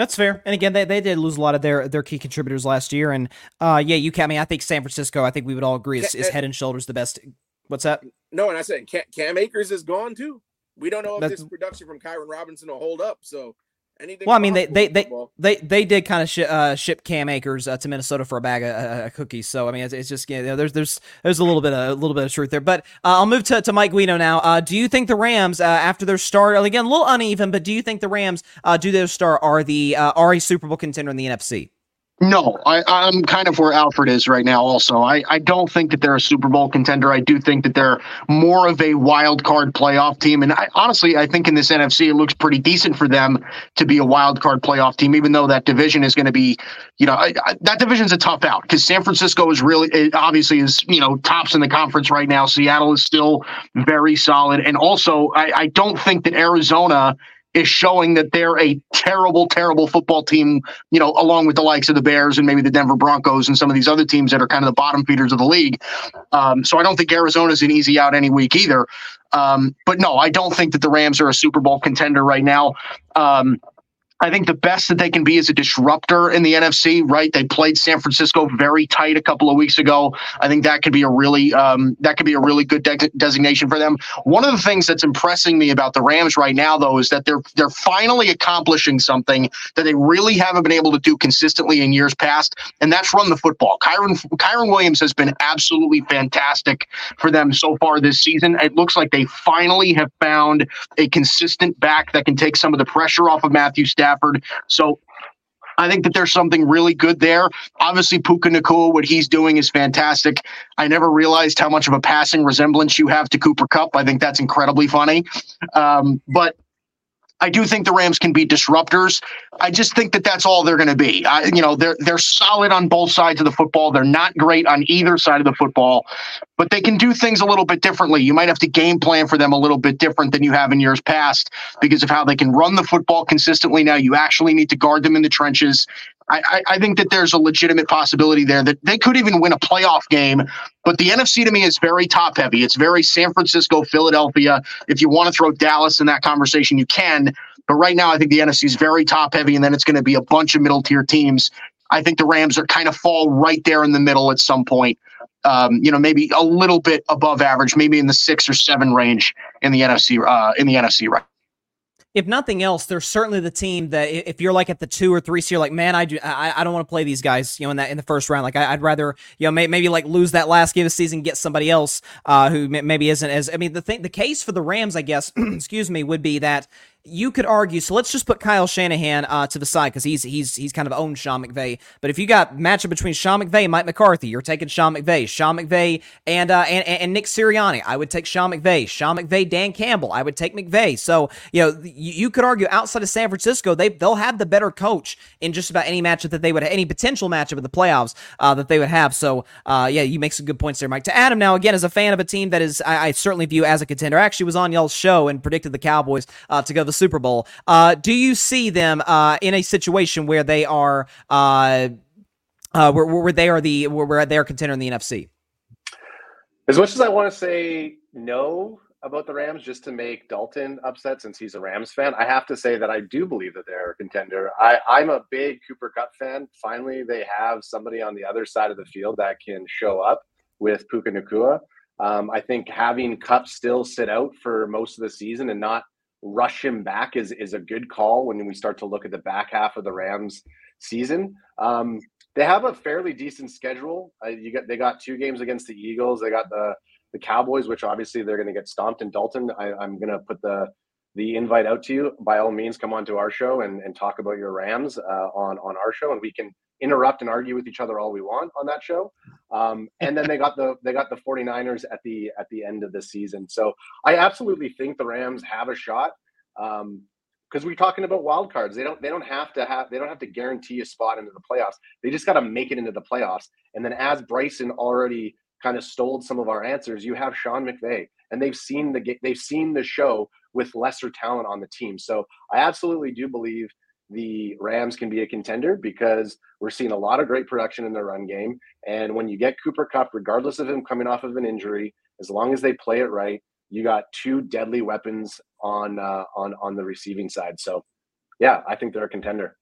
That's fair. And again, they, they did lose a lot of their their key contributors last year. And uh yeah, you can I mean I think San Francisco, I think we would all agree is, is head and shoulders the best. What's that? No, and I said Cam Akers is gone too. We don't know if That's, this production from Kyron Robinson will hold up. So Anything well, I mean, they they they, they they did kind of sh- uh, ship Cam Akers uh, to Minnesota for a bag of uh, cookies. So I mean, it's, it's just you know, there's there's there's a little bit of, a little bit of truth there. But uh, I'll move to, to Mike Guido now. Uh, do you think the Rams uh, after their start again a little uneven, but do you think the Rams do their start are the are a Super Bowl contender in the NFC? No, I, I'm kind of where Alfred is right now. Also, I, I don't think that they're a Super Bowl contender. I do think that they're more of a wild card playoff team. And I, honestly, I think in this NFC, it looks pretty decent for them to be a wild card playoff team, even though that division is going to be, you know, I, I, that division's a tough out because San Francisco is really, eh, obviously, is you know tops in the conference right now. Seattle is still very solid, and also I, I don't think that Arizona is showing that they're a terrible, terrible football team, you know, along with the likes of the Bears and maybe the Denver Broncos and some of these other teams that are kind of the bottom feeders of the league. Um, so I don't think Arizona's an easy out any week either. Um, but no, I don't think that the Rams are a Super Bowl contender right now. Um, I think the best that they can be is a disruptor in the NFC, right? They played San Francisco very tight a couple of weeks ago. I think that could be a really um, that could be a really good de- designation for them. One of the things that's impressing me about the Rams right now, though, is that they're they're finally accomplishing something that they really haven't been able to do consistently in years past, and that's run the football. Kyron Kyren Williams has been absolutely fantastic for them so far this season. It looks like they finally have found a consistent back that can take some of the pressure off of Matthew Stafford Stafford. So I think that there's something really good there. Obviously, Puka Nacua, what he's doing is fantastic. I never realized how much of a passing resemblance you have to Cooper Kupp. I think that's incredibly funny. Um, but I do think the Rams can be disruptors. I just think that that's all they're going to be. I, you know, they're they're solid on both sides of the football. They're not great on either side of the football, but they can do things a little bit differently. You might have to game plan for them a little bit different than you have in years past because of how they can run the football consistently. Now you actually need to guard them in the trenches. I, I, think that there's a legitimate possibility there that they could even win a playoff game. But the NFC to me is very top heavy. It's very San Francisco, Philadelphia. If you want to throw Dallas in that conversation, you can. But right now, I think the NFC is very top heavy, and then it's going to be a bunch of middle tier teams. I think the Rams are kind of fall right there in the middle at some point. Um, you know, maybe a little bit above average, maybe in the six or seven range in the NFC. Uh, in the NFC, right? If nothing else, they're certainly the team that if you're like at the two or three, so you're like, man, I do, I, I don't want to play these guys, you know, in that in the first round. Like I, would rather, you know, may, maybe like lose that last game of the season, get somebody else uh, who maybe isn't as. I mean, the thing, the case for the Rams, I guess, excuse me, would be that you could argue. So let's just put Kyle Shanahan uh, to the side because he's he's he's kind of owned Sean McVay. But if you got matchup between Sean McVay and Mike McCarthy, you're taking Sean McVay. Sean McVay and uh, and and Nick Sirianni, I would take Sean McVay. Sean McVay, Dan Campbell, I would take McVay. So you know you, you could argue outside of San Francisco, they they'll have the better coach in just about any matchup that they would have any potential matchup of the playoffs uh, that they would have. So uh, yeah, you make some good points there, Mike. To Adam now again as a fan of a team that is I, I certainly view as a contender. I actually was on y'all's show and predicted the Cowboys uh, to go the Super Bowl. Uh, do you see them uh, in a situation where they are uh, uh, where, where they are the where they are contender in the NFC? As much as I want to say no about the Rams, just to make Dalton upset since he's a Rams fan, I have to say that I do believe that they're a contender. I, I'm a big Cooper Kupp fan. Finally, they have somebody on the other side of the field that can show up with Puka Nacua. Um, I think having Kupp still sit out for most of the season and not rush him back is is a good call when we start to look at the back half of the Rams season. Um, they have a fairly decent schedule. Uh, you got they got two games against the Eagles. They got the the Cowboys, which obviously they're going to get stomped in Dalton. I, I'm going to put the the invite out to you. By all means, come on to our show and, and talk about your Rams uh, on on our show, and we can interrupt and argue with each other all we want on that show. Um, and then they got the they got the 49ers at the at the end of the season. So I absolutely think the Rams have a shot. Um, because we're talking about wild cards. They don't they don't have to have they don't have to guarantee a spot into the playoffs. They just got to make it into the playoffs. And then as Bryson already kind of stole some of our answers, you have Sean McVay, and they've seen the they've seen the show with lesser talent on the team. So I absolutely do believe the Rams can be a contender because we're seeing a lot of great production in the run game. And when you get Cooper Kupp, regardless of him coming off of an injury, as long as they play it right, you got two deadly weapons on uh, on on the receiving side. So, yeah, I think they're a contender.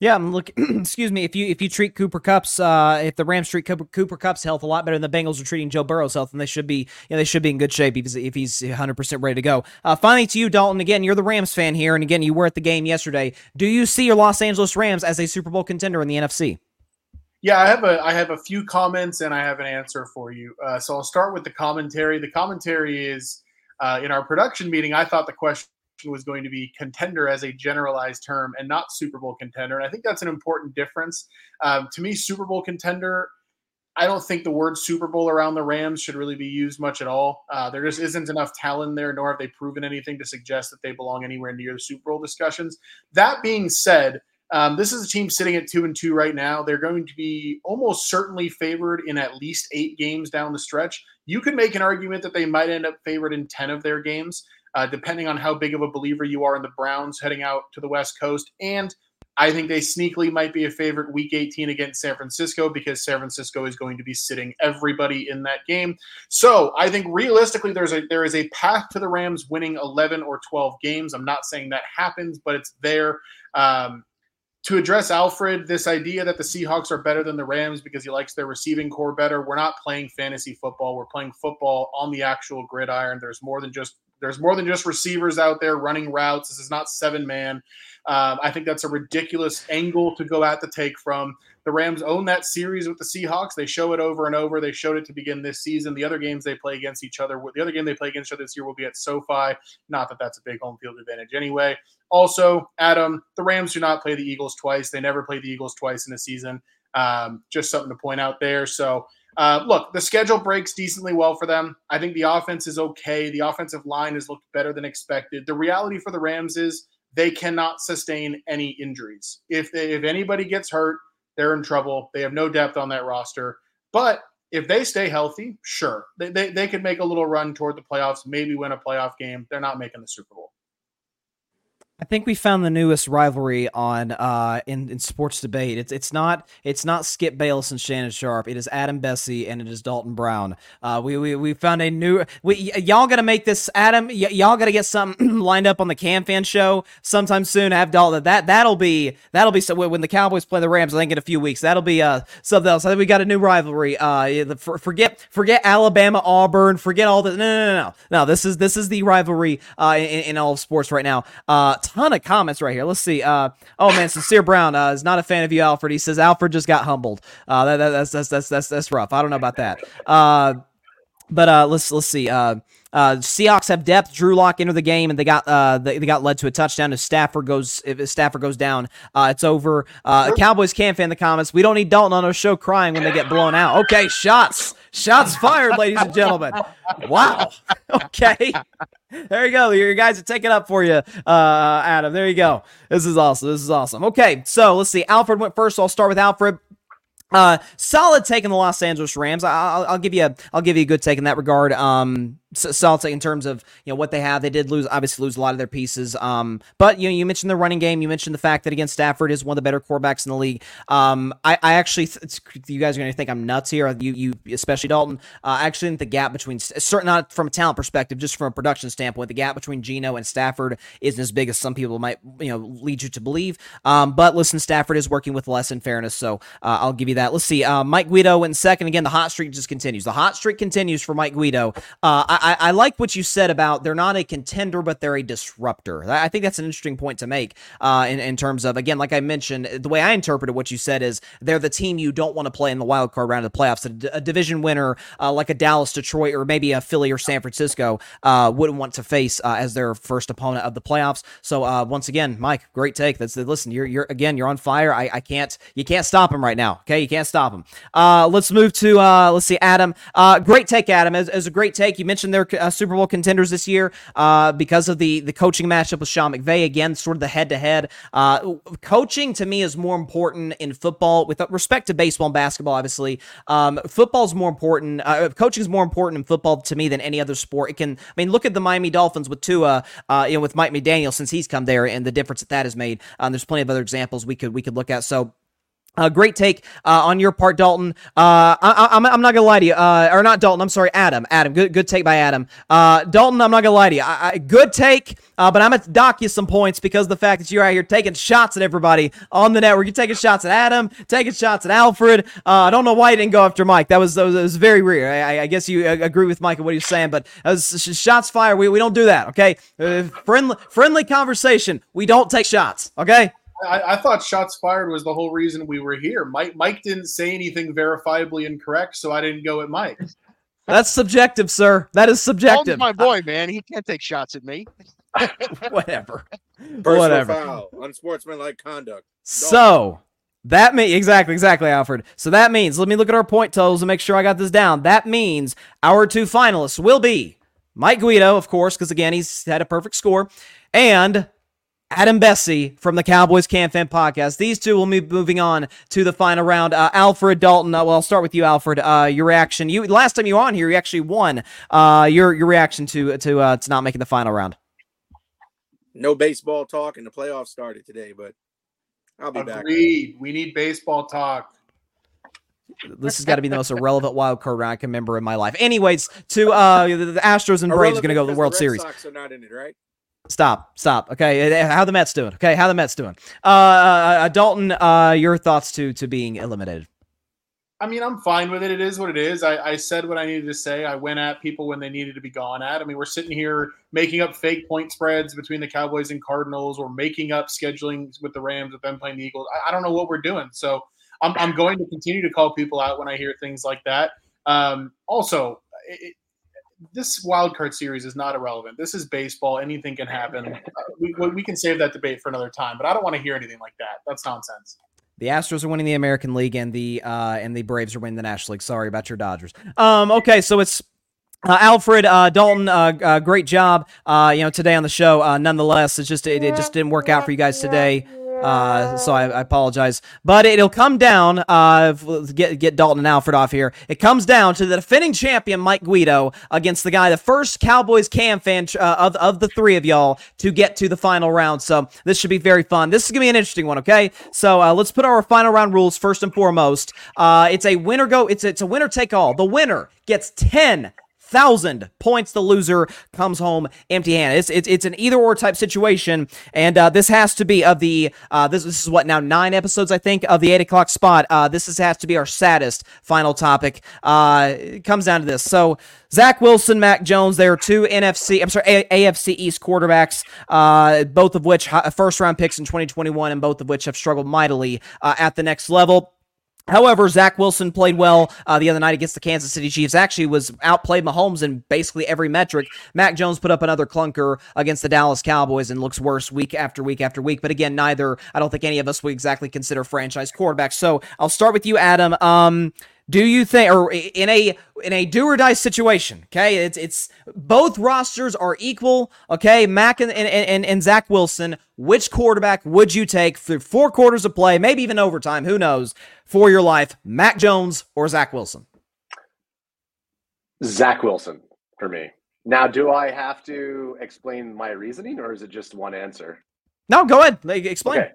Yeah, I'm looking. excuse me. If you if you treat Cooper Kupp's, uh, if the Rams treat Cooper, Cooper Kupp's health a lot better than the Bengals are treating Joe Burrow's health, and they should be, you know, they should be in good shape if he's, if he's 100 percent ready to go. Uh, finally, to you, Dalton. Again, you're the Rams fan here, and again, you were at the game yesterday. Do you see your Los Angeles Rams as a Super Bowl contender in the NFC? Yeah, I have a I have a few comments and I have an answer for you. Uh, so I'll start with the commentary. The commentary is uh, in our production meeting. I thought the question was going to be contender as a generalized term and not Super Bowl contender. And I think that's an important difference. Um, to me, Super Bowl contender, I don't think the word Super Bowl around the Rams should really be used much at all. Uh, there just isn't enough talent there, nor have they proven anything to suggest that they belong anywhere near the Super Bowl discussions. That being said, um, this is a team sitting at two and two right now. They're going to be almost certainly favored in at least eight games down the stretch. You could make an argument that they might end up favored in 10 of their games uh, depending on how big of a believer you are in the Browns heading out to the West Coast. And I think they sneakily might be a favorite week 18 against San Francisco because San Francisco is going to be sitting everybody in that game. So I think realistically there's a there is a path to the Rams winning 11 or 12 games. I'm not saying that happens, but it's there. Um, to address Alfred, this idea that the Seahawks are better than the Rams because he likes their receiving corps better. We're not playing fantasy football. We're playing football on the actual gridiron. There's more than just there's more than just receivers out there running routes. This is not seven man. Um, I think that's a ridiculous angle to go at the take from. The Rams own that series with the Seahawks. They show it over and over. They showed it to begin this season. The other games they play against each other, the other game they play against each other this year will be at SoFi. Not that that's a big home field advantage anyway. Also, Adam, the Rams do not play the Eagles twice. They never play the Eagles twice in a season. Um, just something to point out there. So uh, look, the schedule breaks decently well for them. I think the offense is okay. The offensive line has looked better than expected. The reality for the Rams is they cannot sustain any injuries. If they, if anybody gets hurt, they're in trouble. They have no depth on that roster. But if they stay healthy, sure, they, they, they could make a little run toward the playoffs, maybe win a playoff game. They're not making the Super Bowl. I think we found the newest rivalry on uh, in, in sports debate. It's it's not it's not Skip Bayless and Shannon Sharpe. It is Adam Besse and it is Dalton Brown. Uh, we, we we found a new. We, y- y'all got to make this Adam. Y- y'all got to get something lined up on the CanFan show sometime soon. Have Dalton that that'll be that'll be so when the Cowboys play the Rams. I think in a few weeks that'll be uh something else. I think we got a new rivalry. Uh, for, forget forget Alabama Auburn. Forget all the no no no no no. This is this is the rivalry uh in, in all of sports right now. Uh ton of comments right here. Let's see. Uh, oh man, Sincere Brown uh, is not a fan of you, Alfred. He says Alfred just got humbled. Uh, that, that, that's, that's that's that's that's rough. I don't know about that. Uh, But uh, let's let's see. Uh, uh, Seahawks have depth. Drew Lock into the game, and they got uh, they, they got led to a touchdown. If Stafford goes, if Stafford goes down, uh, it's over. Uh, Cowboys can't fan the comments. We don't need Dalton on our show crying when they get blown out. Okay, shots, shots fired, ladies and gentlemen. Wow. Okay, there you go. Your guys are taking up for you, uh, Adam. There you go. This is awesome. This is awesome. Okay, so let's see. Alfred went first. So I'll start with Alfred. Uh, solid take in the Los Angeles Rams. I'll, I'll give you a, I'll give you a good take in that regard. Um, solid in terms of you know what they have. They did lose, obviously lose a lot of their pieces. Um, but you know, you mentioned the running game. You mentioned the fact that against Stafford is one of the better quarterbacks in the league. Um, I, I actually, th- you guys are going to think I'm nuts here. You, you, especially Dalton. Uh, I actually think the gap between, certain not from a talent perspective, just from a production standpoint, the gap between Geno and Stafford isn't as big as some people might you know lead you to believe. Um, but listen, Stafford is working with less in fairness, so uh, I'll give you that. Let's see. Uh, Mike Guido in second. Again, the hot streak just continues. The hot streak continues for Mike Guido. Uh, I, I, I, like what you said about they're not a contender, but they're a disruptor. I think that's an interesting point to make uh, in, in terms of, again, like I mentioned, the way I interpreted what you said is they're the team you don't want to play in the wild card round of the playoffs. A, a division winner uh, like a Dallas, Detroit, or maybe a Philly or San Francisco uh, wouldn't want to face uh, as their first opponent of the playoffs. So uh, once again, Mike, great take. That's listen, you're you're again, you're on fire. I, I can't you can't stop him right now. Okay, you can't stop him. Uh, let's move to let's see, Adam. great take, Adam. As, as a great take. You mentioned their Super Bowl contenders this year uh, because of the the coaching matchup with Sean McVay. Again, sort of the head to head. Coaching to me is more important in football with respect to baseball and basketball. Obviously, um, football's more important. Uh, coaching is more important in football to me than any other sport. It can. I mean, look at the Miami Dolphins with Tua, uh, you know, with Mike McDaniel since he's come there and the difference that that has made. Um, there's plenty of other examples we could we could look at. So. Uh, great take uh, on your part, Dalton. Uh, I, am I'm, I'm not gonna lie to you, uh, or not Dalton. I'm sorry, Adam. Adam, good good take by Adam. Uh, Dalton, I'm not gonna lie to you. I, I, good take, uh, but I'm gonna dock you some points because the fact that you're out here taking shots at everybody on the network. You're taking shots at Adam, taking shots at Alfred. I don't know why you didn't go after Mike. That was that was, that was very weird. I, I, guess you agree with Mike and what he's saying, but shots fired, we, we don't do that. Okay, friendly friendly conversation. We don't take shots. Okay. I, I, thought shots fired was the whole reason we were here. Mike Mike didn't say anything verifiably incorrect, so I didn't go at Mike. That's subjective, sir. That is subjective. my boy, man. He can't take shots at me. Whatever. Personal Whatever. foul, unsportsmanlike conduct. So that means exactly, exactly, Alfred. So that means let me look at our point totals and make sure I got this down. That means our two finalists will be Mike Guido, of course, because again he's had a perfect score, and Adam Besse from the Cowboys CanFan Podcast. These two will be moving on to the final round. Uh, Alfred Dalton. Uh, well, I'll start with you, Alfred. Uh, your reaction. You last time you were on here, you actually won. Uh, your your reaction to to uh, to not making the final round. No baseball talk, and the playoffs started today, but I'll be Agreed. back. Agreed. We need baseball talk. This has got to be the most irrelevant wild card round I can remember in my life. Anyways, to uh, the, the Astros and Braves are going to go to the World Red Series. Sox are not in it, right? Stop, stop. Okay, how the Mets doing? Okay, how the Mets doing? Uh, uh, Dalton, uh, your thoughts to to being eliminated? I mean, I'm fine with it. It is what it is. I, I said what I needed to say. I went at people when they needed to be gone at. I mean, we're sitting here making up fake point spreads between the Cowboys and Cardinals. We're making up scheduling with the Rams with them playing the Eagles. I, I don't know what we're doing. So I'm, I'm going to continue to call people out when I hear things like that. Um, also, it, this wild card series is not irrelevant. This is baseball. Anything can happen. Uh, we, we can save that debate for another time, but I don't want to hear anything like that. That's nonsense. The Astros are winning the American League, and the uh, and the Braves are winning the National League. Sorry about your Dodgers. Um, okay, so it's uh, Alfred uh, Dalton, uh, uh great job, uh, you know, today on the show. Uh, nonetheless, it's just it, it, just didn't work out for you guys today. Uh, so I, I, apologize, but it'll come down. Uh, get get Dalton and Alfred off here. It comes down to the defending champion Mike Guido against the guy, the first Cowboys CanFan uh, of of the three of y'all to get to the final round. So this should be very fun. This is gonna be an interesting one. Okay, so uh, let's put our final round rules first and foremost. Uh, it's a winner go. It's it's a winner take all. The winner gets ten thousand points. The loser comes home empty-handed. It's it's, it's an either-or type situation, and uh, this has to be of the uh, this this is what now nine episodes I think of the eight o'clock spot. Uh, this is, has to be our saddest final topic. Uh, it comes down to this. So Zach Wilson, Mac Jones, they are two NFC, I'm sorry, A- AFC East quarterbacks, uh, both of which first round picks in 2021, and both of which have struggled mightily uh, at the next level. However, Zach Wilson played well uh, the other night against the Kansas City Chiefs. Actually, was outplayed Mahomes in basically every metric. Mac Jones put up another clunker against the Dallas Cowboys and looks worse week after week after week. But again, neither I don't think any of us would exactly consider franchise quarterbacks. So I'll start with you, Adam. Um, do you think, or in a in a do or die situation, okay, it's it's both rosters are equal, okay, Mac and and, and, and Zach Wilson. Which quarterback would you take through four quarters of play, maybe even overtime? Who knows? For your life, Mac Jones or Zach Wilson? Zach Wilson for me. Now, do I have to explain my reasoning, or is it just one answer? No, go ahead. Explain. Okay.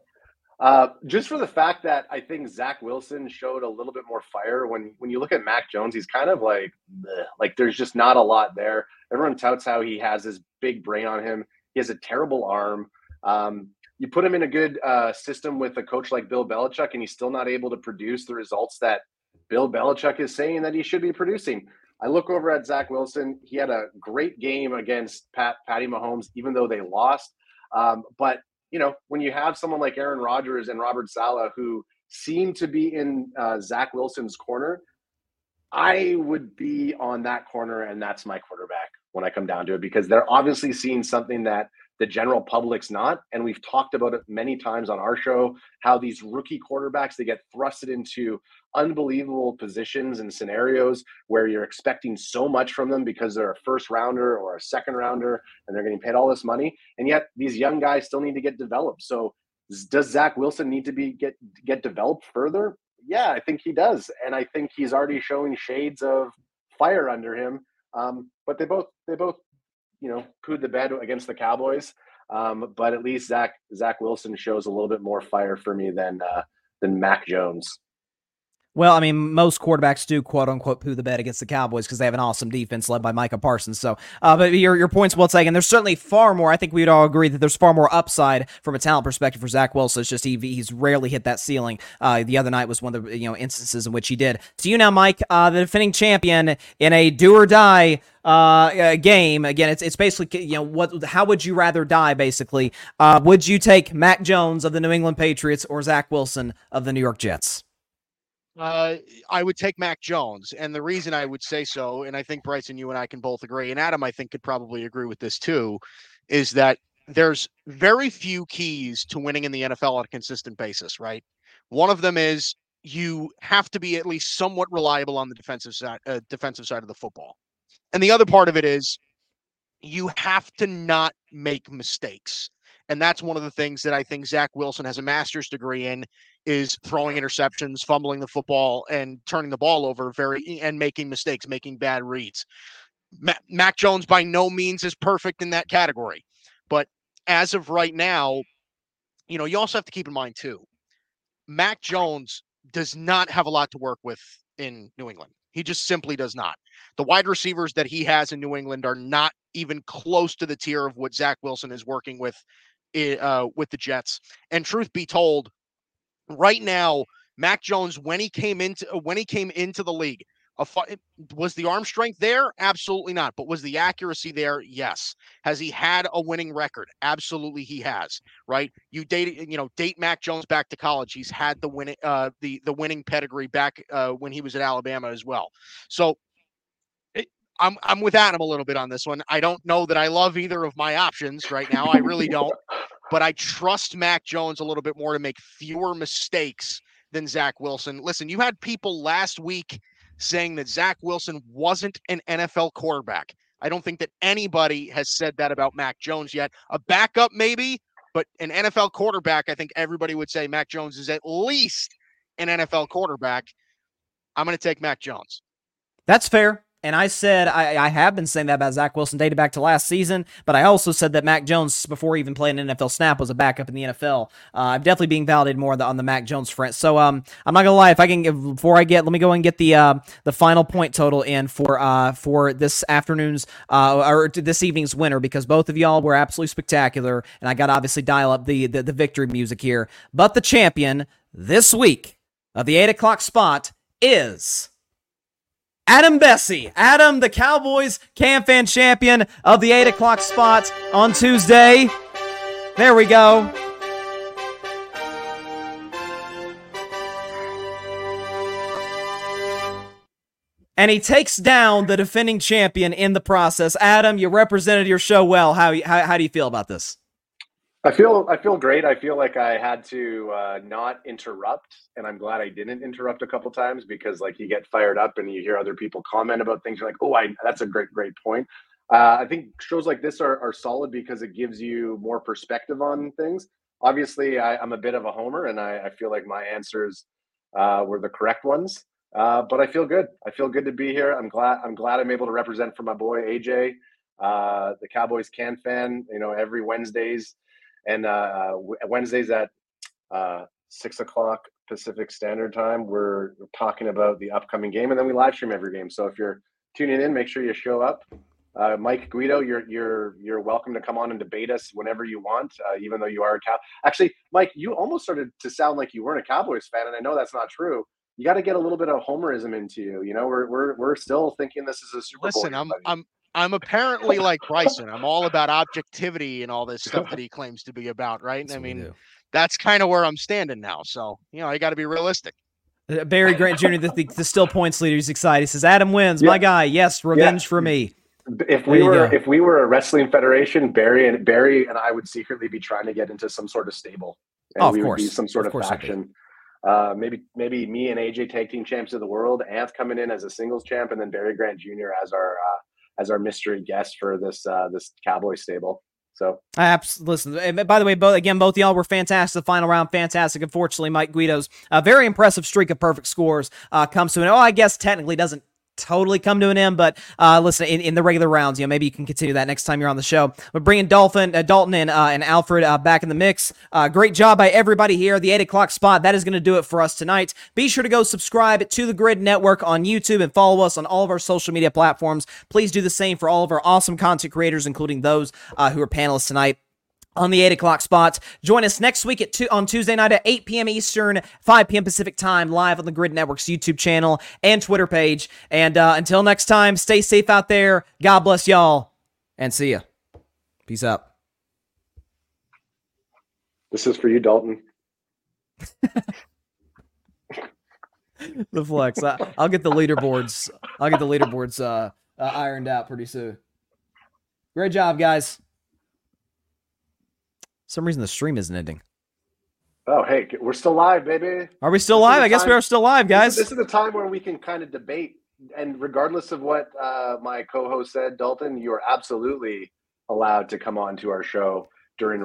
Uh, just for the fact that I think Zach Wilson showed a little bit more fire when when you look at Mac Jones, he's kind of like bleh, like there's just not a lot there. Everyone touts how he has this big brain on him. He has a terrible arm. Um, you put him in a good uh, system with a coach like Bill Belichick, and he's still not able to produce the results that Bill Belichick is saying that he should be producing. I look over at Zach Wilson. He had a great game against Pat Patty Mahomes, even though they lost. Um, but you know, when you have someone like Aaron Rodgers and Robert Saleh who seem to be in uh, Zach Wilson's corner, I would be on that corner, and that's my quarterback when I come down to it because they're obviously seeing something that the general public's not. And we've talked about it many times on our show how these rookie quarterbacks they get thrusted into unbelievable positions and scenarios where you're expecting so much from them because they're a first rounder or a second rounder and they're getting paid all this money. And yet these young guys still need to get developed. So does Zach Wilson need to be get get developed further? Yeah, I think he does, and I think he's already showing shades of fire under him. Um, but they both they both you know pooed the bed against the Cowboys. Um, but at least Zach Zach Wilson shows a little bit more fire for me than uh, than Mac Jones. Well, I mean, most quarterbacks do quote unquote poo the bed against the Cowboys because they have an awesome defense led by Micah Parsons. So, uh, but your your point's well taken. There's certainly far more. I think we'd all agree that there's far more upside from a talent perspective for Zach Wilson. It's just he, he's rarely hit that ceiling. Uh, the other night was one of the you know instances in which he did. To you now, Mike, uh, the defending champion in a do or die uh, game. Again, it's it's basically you know what how would you rather die? Basically, uh, would you take Mac Jones of the New England Patriots or Zach Wilson of the New York Jets? Uh, I would take Mac Jones. And the reason I would say so, and I think Bryson, you and I can both agree, and Adam, I think, could probably agree with this too, is that there's very few keys to winning in the NFL on a consistent basis, right? One of them is you have to be at least somewhat reliable on the defensive side, uh, defensive side of the football. And the other part of it is you have to not make mistakes. And that's one of the things that I think Zach Wilson has a master's degree in is throwing interceptions, fumbling the football, and turning the ball over very and making mistakes, making bad reads. Mac, Jones by no means is perfect in that category, but as of right now, you know, you also have to keep in mind too, Mac Jones does not have a lot to work with in New England. He just simply does not. The wide receivers that he has in New England are not even close to the tier of what Zach Wilson is working with uh, with the Jets. And truth be told, right now, Mac Jones, when he came into uh, when he came into the league, was the arm strength there? Absolutely not. But was the accuracy there? Yes. Has he had a winning record? Absolutely, he has. Right? You date you know date Mac Jones back to college. He's had the winning uh, the the winning pedigree back uh, when he was at Alabama as well. So. I'm I'm with Adam a little bit on this one. I don't know that I love either of my options right now. I really don't but I trust Mac Jones a little bit more to make fewer mistakes than Zach Wilson. Listen, you had people last week saying that Zach Wilson wasn't an NFL quarterback. I don't think that anybody has said that about Mac Jones yet. A backup, maybe, but an NFL quarterback, I think everybody would say Mac Jones is at least an NFL quarterback. I'm going to take Mac Jones. That's fair. And I said, I, I, have been saying that about Zach Wilson dated back to last season, but I also said that Mac Jones, before even playing an NFL snap, was a backup in the NFL. Uh, I'm definitely being validated more on the, on the Mac Jones front. So um, I'm not gonna lie, if I can, before I get, let me go and get the uh, the final point total in for uh, for this afternoon's uh, or this evening's winner because both of y'all were absolutely spectacular, and I got to obviously dial up the, the the victory music here. But the champion this week of the eight o'clock spot is. Adam Besse. Adam, the Cowboys CanFan champion of the 8 o'clock spot on Tuesday. There we go. And he takes down the defending champion in the process. Adam, you represented your show well. How, how, how do you feel about this? I feel I feel great. I feel like I had to uh, not interrupt, and I'm glad I didn't interrupt a couple times because like you get fired up and you hear other people comment about things. You're like, oh, I that's a great great point. Uh, I think shows like this are, are solid because it gives you more perspective on things. Obviously, I, am a bit of a homer, and I, I feel like my answers uh, were the correct ones. Uh, but I feel good. I feel good to be here. I'm glad. I'm glad I'm able to represent for my boy AJ, uh, the Cowboys CanFan. You know, every Wednesdays and uh, Wednesdays at uh, six o'clock Pacific Standard Time, we're talking about the upcoming game, and then we live stream every game. So if you're tuning in, make sure you show up. Uh, Mike Guido, you're you're you're welcome to come on and debate us whenever you want, uh, even though you are a cow. Actually, Mike, you almost started to sound like you weren't a Cowboys fan, and I know that's not true. You got to get a little bit of homerism into you. You know, we're we're we're still thinking this is a Super Listen, Bowl. I'm I'm I'm apparently like Bryson. I'm all about objectivity and all this stuff that he claims to be about, right? I mean, that's kind of where I'm standing now. So, you know, I got to be realistic. Uh, Barry Grant Jr., the, the, the, still points leader, is excited. He says, Adam wins, yeah. my guy. Yes, revenge yeah. for me. If we were go. if we were a wrestling federation, Barry and Barry and I would secretly be trying to get into some sort of stable. And oh, of we course. would be some sort of, of faction. Uh, maybe maybe me and AJ tag team champs of the world, Anth coming in as a singles champ, and then Barry Grant Jr. as our uh, as our mystery guest for this uh, this Cowboy stable. So, I listen. By the way, both again, both y'all were fantastic. The final round, fantastic. Unfortunately, Mike Guido's uh, very impressive streak of perfect scores uh, comes to an. Oh, I guess technically doesn't totally come to an end. But uh, listen, in, in the regular rounds, you know, maybe you can continue that next time you're on the show. But bringing Dolphin, uh, Dalton, and uh, and Alfred uh, back in the mix. Uh, great job by everybody here. The eight o'clock spot that is going to do it for us tonight. Be sure to go subscribe to the Gryd Network on YouTube and follow us on all of our social media platforms. Please do the same for all of our awesome content creators, including those uh, who are panelists tonight on the 8 o'clock spot. Join us next week at two, on Tuesday night at 8 p.m. Eastern, 5 p.m. Pacific time, live on the Gryd Network's YouTube channel and Twitter page. And uh, until next time, stay safe out there. God bless y'all, and see ya. Peace out. This is for you, Dalton. the flex. I, will get the leaderboards. I'll get the leaderboards uh, uh, ironed out pretty soon. Great job, guys some reason the stream isn't ending. Oh, hey, we're still live, baby. Are we still this live? I guess we are still live, guys. This is, this is the time where we can kind of debate. And regardless of what uh, my co host said, Dalton, you are absolutely allowed to come on to our show during